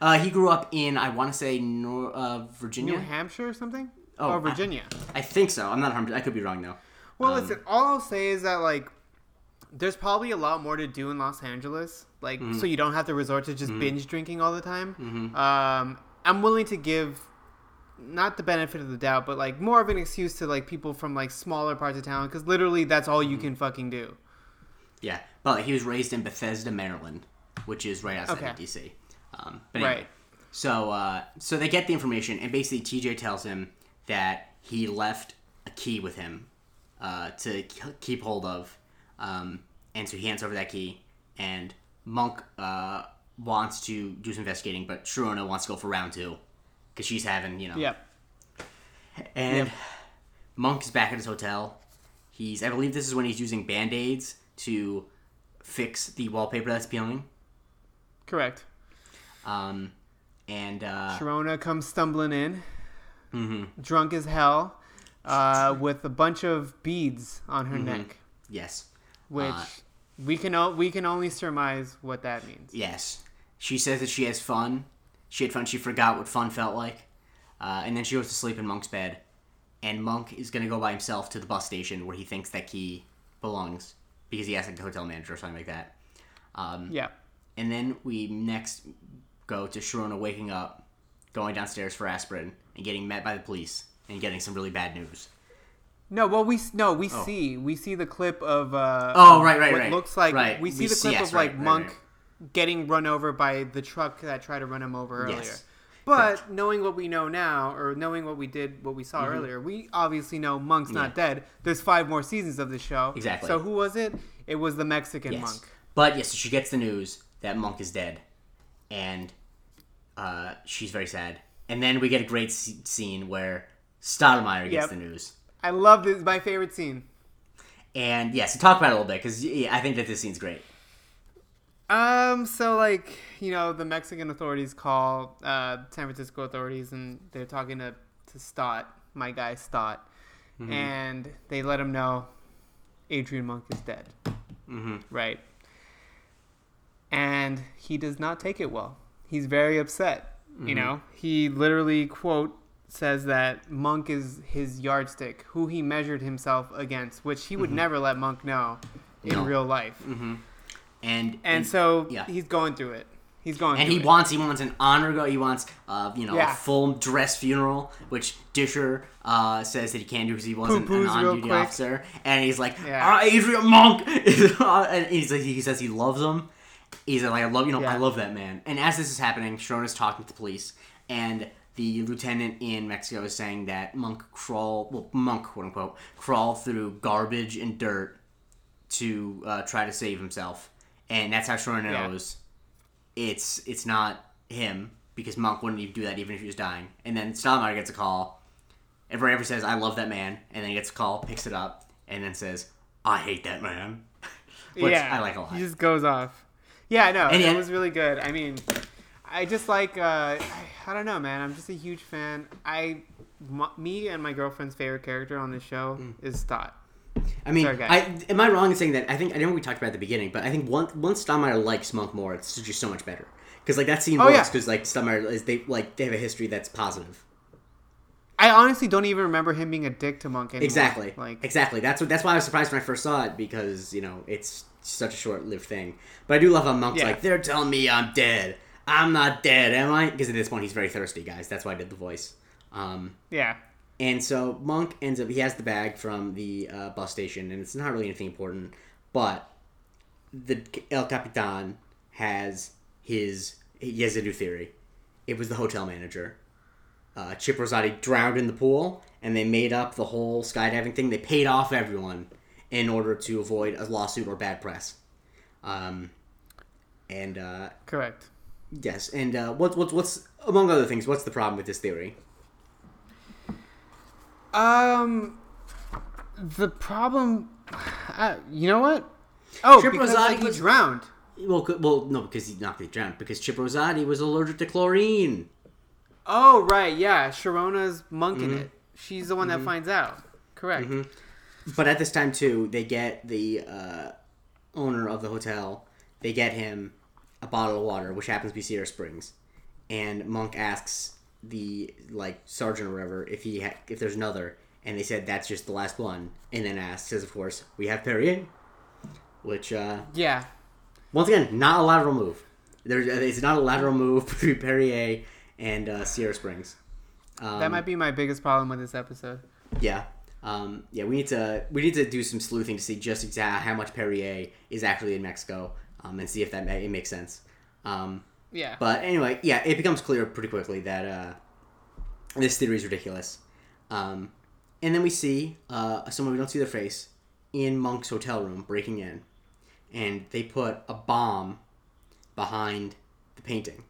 A: Uh, he grew up in I want to say Nor- uh, Virginia.
B: New Hampshire or something?
A: Oh,
B: or Virginia.
A: I think so. I'm not 100. I could be wrong though.
B: well,
A: um,
B: listen. All I'll say is that like, there's probably a lot more to do in Los Angeles. Like,
A: Mm-hmm.
B: so you don't have to resort to just binge drinking all the time. Um, I'm willing to give. Not the benefit of the doubt, but like more of an excuse to like people from like smaller parts of town, because literally that's all
A: Mm-hmm.
B: you can fucking do.
A: Yeah, but he was raised in Bethesda, Maryland, which is right outside
B: Okay.
A: of DC. Um, but anyway,
B: Right.
A: so uh, so they get the information, and basically TJ tells him that he left a key with him uh, to keep hold of, um, and so he hands over that key, and Monk uh, wants to do some investigating, but Sharona wants to go for round two because she's having you know
B: Yep.
A: and Monk is back at his hotel. He's, I believe this is when he's using band aids to fix the wallpaper that's peeling.
B: Correct.
A: Um, and uh,
B: Sharona comes stumbling in,
A: mhm,
B: drunk as hell, uh, with a bunch of beads on her neck,
A: yes,
B: which
A: Uh,
B: we can o- we can only surmise what that means.
A: yes, she says that she has fun. She had fun. She forgot what fun felt like, uh, and then she goes to sleep in Monk's bed. And Monk is gonna go by himself to the bus station where he thinks that key belongs because he asked like the hotel manager or something like that. Um,
B: Yeah.
A: And then we next go to Sharona waking up, going downstairs for aspirin, and getting met by the police and getting some really bad news.
B: No, well, we no, we see we see the clip of uh,
A: Oh, right, right,
B: what
A: right.
B: looks like
A: Right.
B: we see
A: We
B: the
A: see-
B: clip
A: yes,
B: of like
A: right,
B: Monk
A: right.
B: getting run over by the truck that tried to run him over earlier.
A: Yes.
B: But knowing what we know now, or knowing what we did, what we saw
A: Mm-hmm.
B: earlier, we obviously know Monk's not dead. There's five more seasons of the show.
A: Exactly.
B: So who was it? It was the Mexican
A: Yes.
B: monk.
A: But yes, she gets the news that Monk is dead, and uh, she's very sad. And then we get a great s- scene where Stottlemeyer gets
B: Yep.
A: the news.
B: I love this. My favorite scene.
A: And yes, talk about it a little bit because yeah, I think that this scene's great.
B: Um, so like you know, the Mexican authorities call uh, San Francisco authorities, and they're talking to to Stott, my guy Stott, and they let him know Adrian Monk is dead.
A: Mm-hmm.
B: Right. And he does not take it well. He's very upset. You know, he literally quote says that Monk is his yardstick, who he measured himself against, which he would never let Monk know in
A: No.
B: real life.
A: And
B: And so
A: yeah.
B: he's going through it. He's going
A: and he
B: it.
A: wants he wants an honor go. He wants uh you know
B: Yeah.
A: a full dress funeral, which Disher uh says that he can't do because he wasn't
B: Poo-poos
A: an on duty officer. And he's like,
B: Yeah.
A: "Ah, Adrian Monk, and he's like, he says he loves him. He's like, I love you know, I love that man. And as this is happening, Sharon is talking to the police, and the lieutenant in Mexico is saying that Monk crawl, well, Monk quote unquote, crawl through garbage and dirt to uh, try to save himself, and that's how Sharon
B: Yeah.
A: knows it's it's not him because Monk wouldn't even do that even if he was dying. And then Stottlemeyer gets a call. Everyone ever says, "I love that man," and then he gets a call, picks it up, and then says, "I hate that man," which
B: yeah,
A: I like a lot.
B: He just goes off. Yeah, no,
A: And
B: it
A: yet-
B: was really good. I mean, I just like uh, I, I don't know, man. I'm just a huge fan. I, m- me and my girlfriend's favorite character on this show
A: Mm.
B: is Stott.
A: I mean,
B: Sorry.
A: I am I wrong in saying that? I think I know we talked about at the beginning, but I think once once Stottlemeyer likes Monk more, it's just so much better. Because like that scene
B: Oh,
A: works
B: yeah.
A: because like Stottlemeyer is they like they have a history that's positive.
B: I honestly don't even remember him being a dick to Monk anymore.
A: Exactly.
B: Like,
A: exactly. That's what. That's why I was surprised when I first saw it because you know it's such a short-lived thing. But I do love how Monk's
B: Yeah.
A: like they're telling me I'm dead. I'm not dead, am I? Because at this point he's very thirsty, guys. That's why I did the voice. Um,
B: yeah,
A: and so Monk ends up he has the bag from the uh, bus station, and it's not really anything important, but the El Capitan has his he has a new theory. It was the hotel manager. Uh, Chip Rosati drowned in the pool, and they made up the whole skydiving thing. They paid off everyone in order to avoid a lawsuit or bad press. Um, and uh,
B: correct.
A: yes, and uh, what's what's what's among other things, what's the problem with this theory?
B: Um, the problem, uh, you know what? Oh,
A: Chip
B: because
A: Rosati
B: like, he
A: was-
B: drowned.
A: Well, well, no, because he's not going to drown. Because Chip Rosati was allergic to chlorine.
B: Oh, right, yeah. Sharona's monking
A: Mm-hmm.
B: it. She's the one that finds out. Correct.
A: But at this time too, they get the uh, owner of the hotel. They get him a bottle of water, which happens to be Sierra Springs, and Monk asks the like sergeant or whatever if he ha- if there's another, and they said that's just the last one, and then asks, says of course we have Perrier, which uh,
B: Yeah.
A: once again not a lateral move. There's it's not a lateral move between Perrier and uh, Sierra Springs. Um,
B: That might be my biggest problem with this episode.
A: Yeah. Um, yeah, we need to we need to do some sleuthing to see just exactly how much Perrier is actually in Mexico, um, and see if that ma- it makes sense. Um,
B: Yeah.
A: but anyway, yeah, it becomes clear pretty quickly that uh, this theory is ridiculous. Um, and then we see uh, someone we don't see their face in Monk's hotel room breaking in, and they put a bomb behind the painting.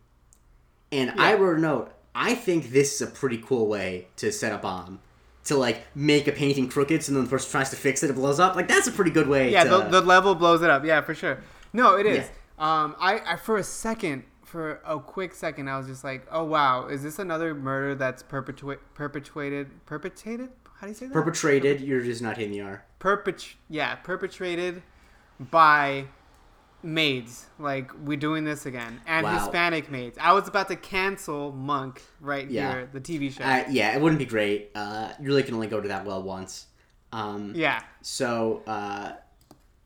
A: And I wrote a note. I think this is a pretty cool way to set a bomb. To like make a painting crooked, so then the person tries to fix it, it blows up. Like that's a pretty good way.
B: yeah,
A: to,
B: the, the level blows it up. Yeah, for sure. No, it is.
A: Yeah.
B: Um, I, I for a second, for a quick second, I was just like, oh wow, is this another murder that's perpetua- perpetuated? Perpetrated? How do you say that?
A: perpetrated. You're just not hitting the R.
B: Perpet- yeah, perpetrated by maids. Like we're doing this again, and
A: Wow.
B: Hispanic maids. I was about to cancel Monk right
A: Yeah.
B: here, the TV show.
A: Uh, yeah, it wouldn't be great. Uh, you really can only go to that well once. Um,
B: yeah,
A: So, uh,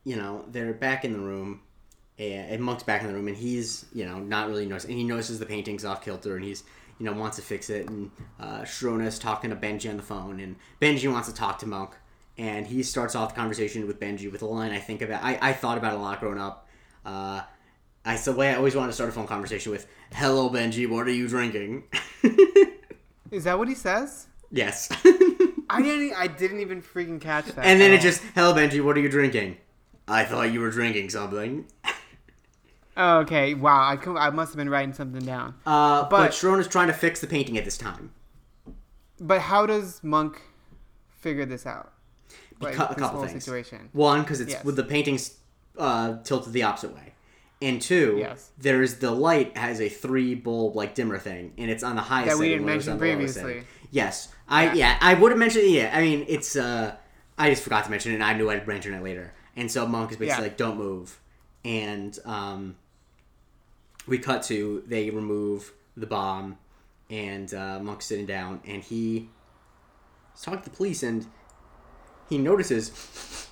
A: you know, they're back in the room, and, and Monk's back in the room, and he's, you know, not really noticing. And he notices the painting's off kilter, and he's, you know, wants to fix it. And uh, Sharona's talking to Benji on the phone, and Benji wants to talk to Monk. And he starts off the conversation with Benji with a line I think about. I, I thought about a lot growing up. Uh, I the way I always wanted to start a phone conversation with, "Hello, Benji. What are you drinking?"
B: is that what he says?
A: yes.
B: I didn't. I didn't even freaking catch that.
A: And then it just, hello Benji, what are you drinking? I thought you were drinking something.
B: Oh, okay. Wow. I co- I must have been writing something down.
A: Uh, but,
B: But-
A: Sharona's trying to fix the painting at this time.
B: But how does Monk figure this out? Like
A: a couple things.
B: situation.
A: One, because it's
B: Yes.
A: with the paintings uh, tilted the opposite way, and two,
B: Yes.
A: there's the light has a three bulb like dimmer thing, and it's on the highest
B: That we
A: setting
B: didn't
A: when it was
B: mention
A: on the lowest
B: previously.
A: Yes, I
B: Yeah.
A: yeah, I would have mentioned it. Yeah, I mean it's uh, I just forgot to mention it, and I knew I'd mention it later. And so Monk is basically
B: Yeah.
A: like, "Don't move," and um, we cut to they remove the bomb, and uh, Monk's sitting down, and he he's talking to the police, and he notices.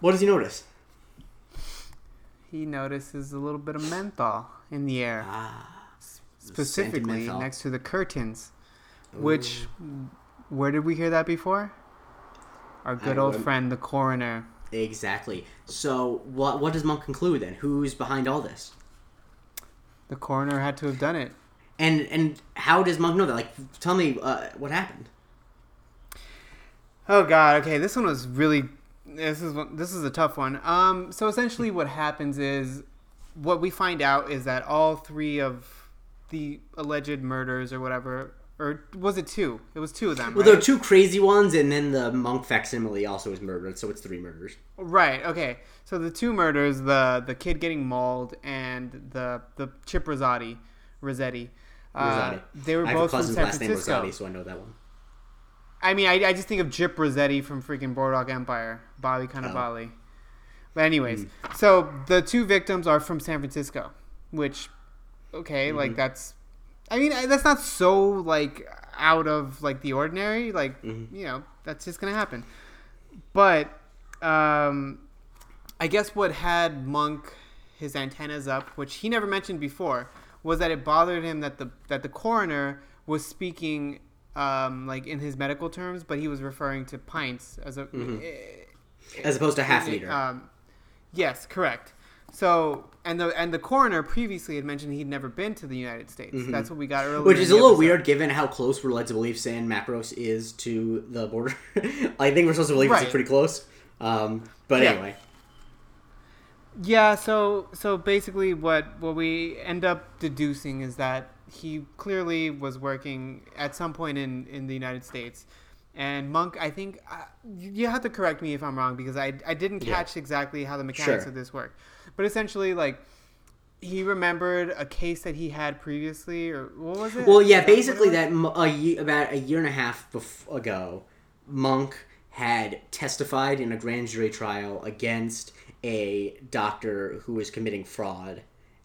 A: What does he notice?
B: He notices a little bit of menthol in the air,
A: Ah,
B: specifically
A: menthol.
B: next to the curtains. Which, where did we hear that before? Our good
A: I
B: old
A: wouldn't-
B: friend, the coroner,
A: Exactly. So what what does Monk conclude then? Who's behind all this?
B: The coroner had to have done it.
A: And and how does Monk know that? Like, tell me uh, what happened.
B: Oh God. Okay, this one was really. This is one- this is a tough one. Um. So essentially, what happens is, what we find out is that all three of the alleged murders or whatever, or was it two? It was two of them.
A: Well,
B: right?
A: there are two crazy ones, and then the monk facsimile also was murdered, so it's three murders.
B: Right. Okay. So the two murders, the the kid getting mauled and the the Chip Rosati, Rossetti, uh,
A: Rosati.
B: they were
A: I
B: both from San
A: last name
B: Francisco.
A: Rosati, so I know that one.
B: I mean, I, I just think of Gyp Rosetti from freaking Boardwalk Empire, Bobby Cannavale. But anyways,
A: Hmm.
B: so the two victims are from San Francisco, which, okay,
A: Mm-hmm.
B: like that's, I mean, that's not so like out of like the ordinary. Like
A: Mm-hmm.
B: you know, that's just gonna happen. But um, I guess what had Monk his antennas up, which he never mentioned before, was that it bothered him that the that the coroner was speaking um, like in his medical terms, but he was referring to pints as a eh,
A: As opposed to half liter.
B: um, yes, correct. So and the and the coroner previously had mentioned he'd never been to the United States. That's what we got earlier.
A: Mm-hmm. Which is a little
B: episode.
A: weird given how close we're led to believe San Macros is to the border. I think we're supposed to believe
B: Right.
A: it's pretty close. Um, but
B: Yeah.
A: anyway.
B: Yeah, so so basically what what we end up deducing is that he clearly was working at some point in in the United States. And Monk, I think uh, you have to correct me if I'm wrong because I I didn't
A: Yeah.
B: catch exactly how the mechanics
A: Sure.
B: of this work. But essentially like he remembered a case that he had previously or what was it?
A: Well, yeah,
B: Is that what it
A: basically that a ye- about a year and a half bef- ago, Monk had testified in a grand jury trial against a doctor who was committing fraud,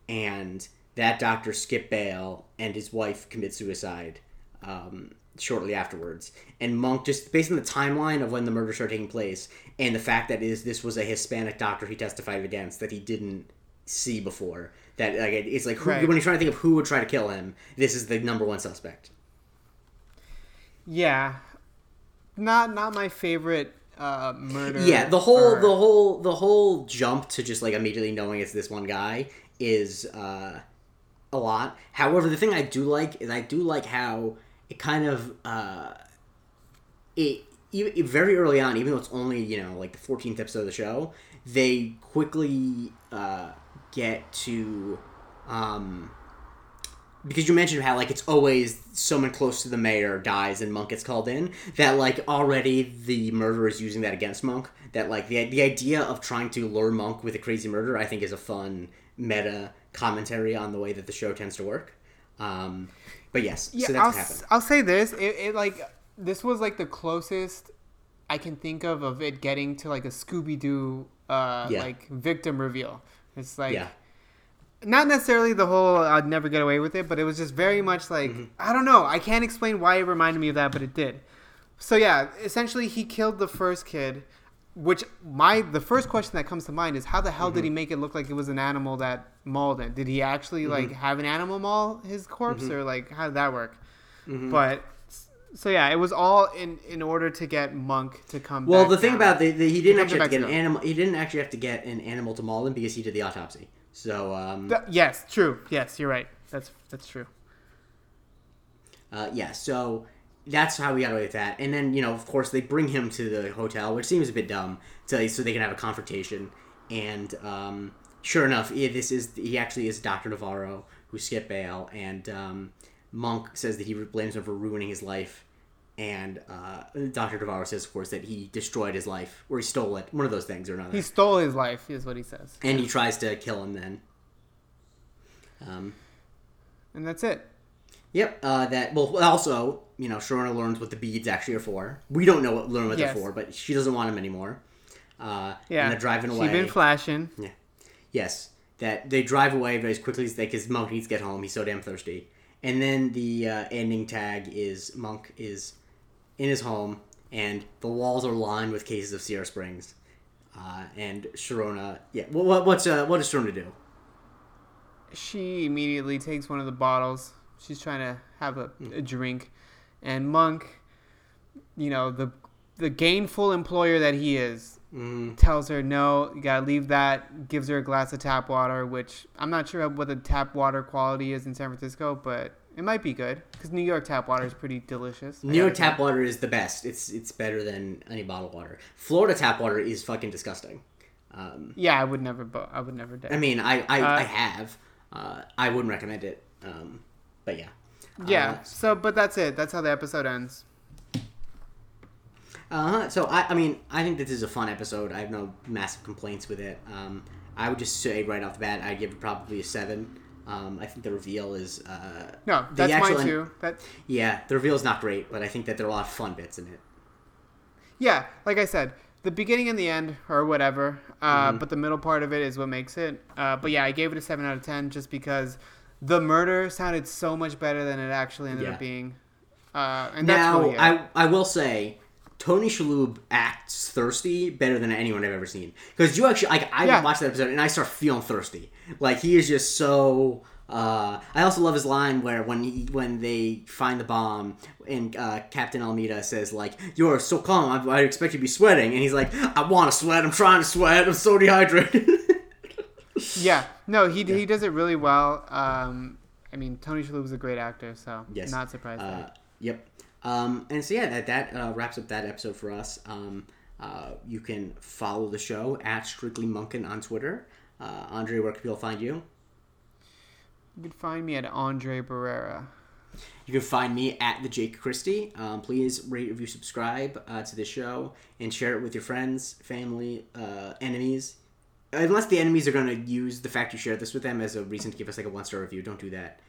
A: and that doctor Skip bail, and his wife commit suicide um, shortly afterwards. And Monk, just based on the timeline of when the murder started taking place, and the fact that is this was a Hispanic doctor he testified against that he didn't see before. That like it's like who,
B: Right.
A: when you're trying to think of who would try to kill him, this is the number one suspect.
B: Yeah. Not not my favorite uh, murder.
A: Yeah, the whole
B: or-
A: the whole the whole jump to just like immediately knowing it's this one guy is uh, a lot. However, the thing I do like is I do like how it kind of uh, it, very early on, even though it's only you know like the fourteenth episode of the show, they quickly uh, get to. Um, because you mentioned how like it's always someone close to the mayor dies and Monk gets called in. That like already the murderer is using that against Monk. That like the the idea of trying to lure Monk with a crazy murder, I think, is a fun meta commentary on the way that the show tends to work. Um, but yes,
B: Yeah,
A: so
B: I'll,
A: that's what happened.
B: I'll say this. It, it like this was like the closest I can think of of it getting to like a Scooby Doo uh,
A: Yeah.
B: like victim reveal. It's like
A: Yeah,
B: not necessarily the whole I'd never get away with it, but it was just very much like
A: Mm-hmm.
B: I don't know. I can't explain why it reminded me of that, but it did. So yeah, essentially he killed the first kid, which my the first question that comes to mind is how the hell did
A: Mm-hmm.
B: he make it look like it was an animal that mauled him? Did he actually
A: Mm-hmm.
B: like have an animal maul his corpse or like how did that work?
A: Mm-hmm.
B: But so yeah, it was all in in order to get Monk to come.
A: Well, the thing about the, the he didn't actually have to get an animal. He didn't actually have to get an animal to maul him because he did the autopsy. So um,
B: Th- yes, true. Yes, you're right. That's that's true.
A: Uh, yeah, so that's how we got away with that. And then, you know, of course, they bring him to the hotel, which seems a bit dumb, to, so they can have a confrontation. And um, sure enough, yeah, this is he actually is Doctor Navarro who skipped bail, and um, Monk says that he blames him for ruining his life. And uh, Doctor Navarro says, of course, that he destroyed his life, or he stole it, one of those things or another.
B: He stole his life, is what he says,
A: and he tries to kill him then. Um,
B: and that's it.
A: Yep. Uh, that well. Also, you know, Sharona learns what the beads actually are for. We don't know what learn what
B: Yes.
A: they're for, but she doesn't want them anymore. Uh,
B: Yeah,
A: And they're driving away.
B: She's been flashing.
A: Yeah, yes. That they drive away very as quickly as they, because Monk needs to get home. He's so damn thirsty. And then the uh, ending tag is Monk is in his home, and the walls are lined with cases of Sierra Springs. Uh, and Sharona, yeah. What, what what's uh, what does Sharona do?
B: She immediately takes one of the bottles. She's trying to have a,
A: Hmm.
B: a drink, and Monk, you know the the gainful employer that he is,
A: Mm,
B: tells her no, you gotta leave that. Gives her a glass of tap water, which I'm not sure what the tap water quality is in San Francisco, but it might be good because New York tap water is pretty delicious.
A: New York tap water is the best. It's it's better than any bottled water. Florida tap water is fucking disgusting. Um,
B: Yeah, I would never. Bo- I would never dare.
A: I mean, I I,
B: Uh,
A: I have. Uh, I wouldn't recommend it. Um, but yeah.
B: Yeah.
A: Uh,
B: so, but that's it. That's how the episode ends.
A: Uh-huh. So I, I mean, I think this is a fun episode. I have no massive complaints with it. Um, I would just say right off the bat, I'd give it probably a seven. Um, I think the reveal is, uh,
B: No,
A: The
B: that's
A: actual
B: mine
A: en-
B: too. That
A: yeah, the reveal is not great, but I think that there are a lot of fun bits in it.
B: yeah, like I said, the beginning and the end or whatever, uh,
A: Mm-hmm.
B: but the middle part of it is what makes it. Uh, but yeah, I gave it a seven out of ten just because the murder sounded so much better than it actually ended
A: Yeah.
B: up being. Uh, and that's
A: now,
B: really it.
A: I I will say, Tony Shalhoub acts thirsty better than anyone I've ever seen. Because you actually, like, I
B: Yeah.
A: watched that episode and I start feeling thirsty. Like he is just so. Uh, I also love his line where when he, when they find the bomb and uh, Captain Almeida says like you're so calm I, I expect you to be sweating and he's like I want to sweat I'm trying to sweat I'm so dehydrated.
B: Yeah, no, he he does it really well. Um, I mean, Tony Shalhoub is a great actor, so
A: Yes.
B: not surprised.
A: Uh, yep. Um, and so yeah, that that uh, wraps up that episode for us. Um, uh, you can follow the show at Strictly Monkin on Twitter. Uh, Andre, where can people find you?
B: You can find me at Andre Barrera.
A: You can find me at the Jake Christie. Um, please rate, review, subscribe uh, to the show, and share it with your friends, family, uh, enemies. Unless the enemies are going to use the fact you shared this with them as a reason to give us like a one star review, don't do that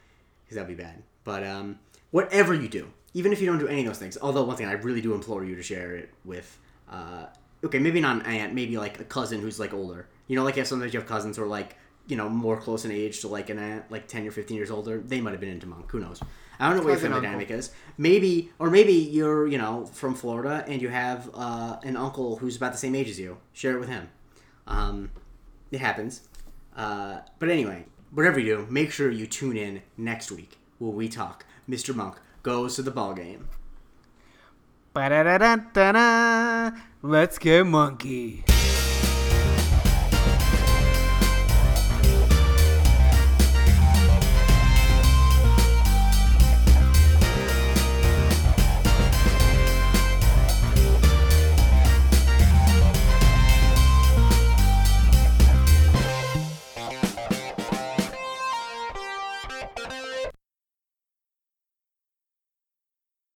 A: because that'd be bad. But um, whatever you do, even if you don't do any of those things, although one thing I really do implore you to share it with, uh, okay, maybe not an aunt, maybe like a cousin who's like older. You know, like if sometimes you have cousins who are like you know more close in age to like an aunt, like ten or fifteen years older. They might have been into monk. Who knows? I don't know what your family dynamic is. Maybe, or maybe you're you know from Florida and you have uh, an uncle who's about the same age as you. Share it with him. Um, it happens. Uh, but anyway, whatever you do, make sure you tune in next week where we talk. Mr. Monk goes to the ball game.
B: Let's get monkey.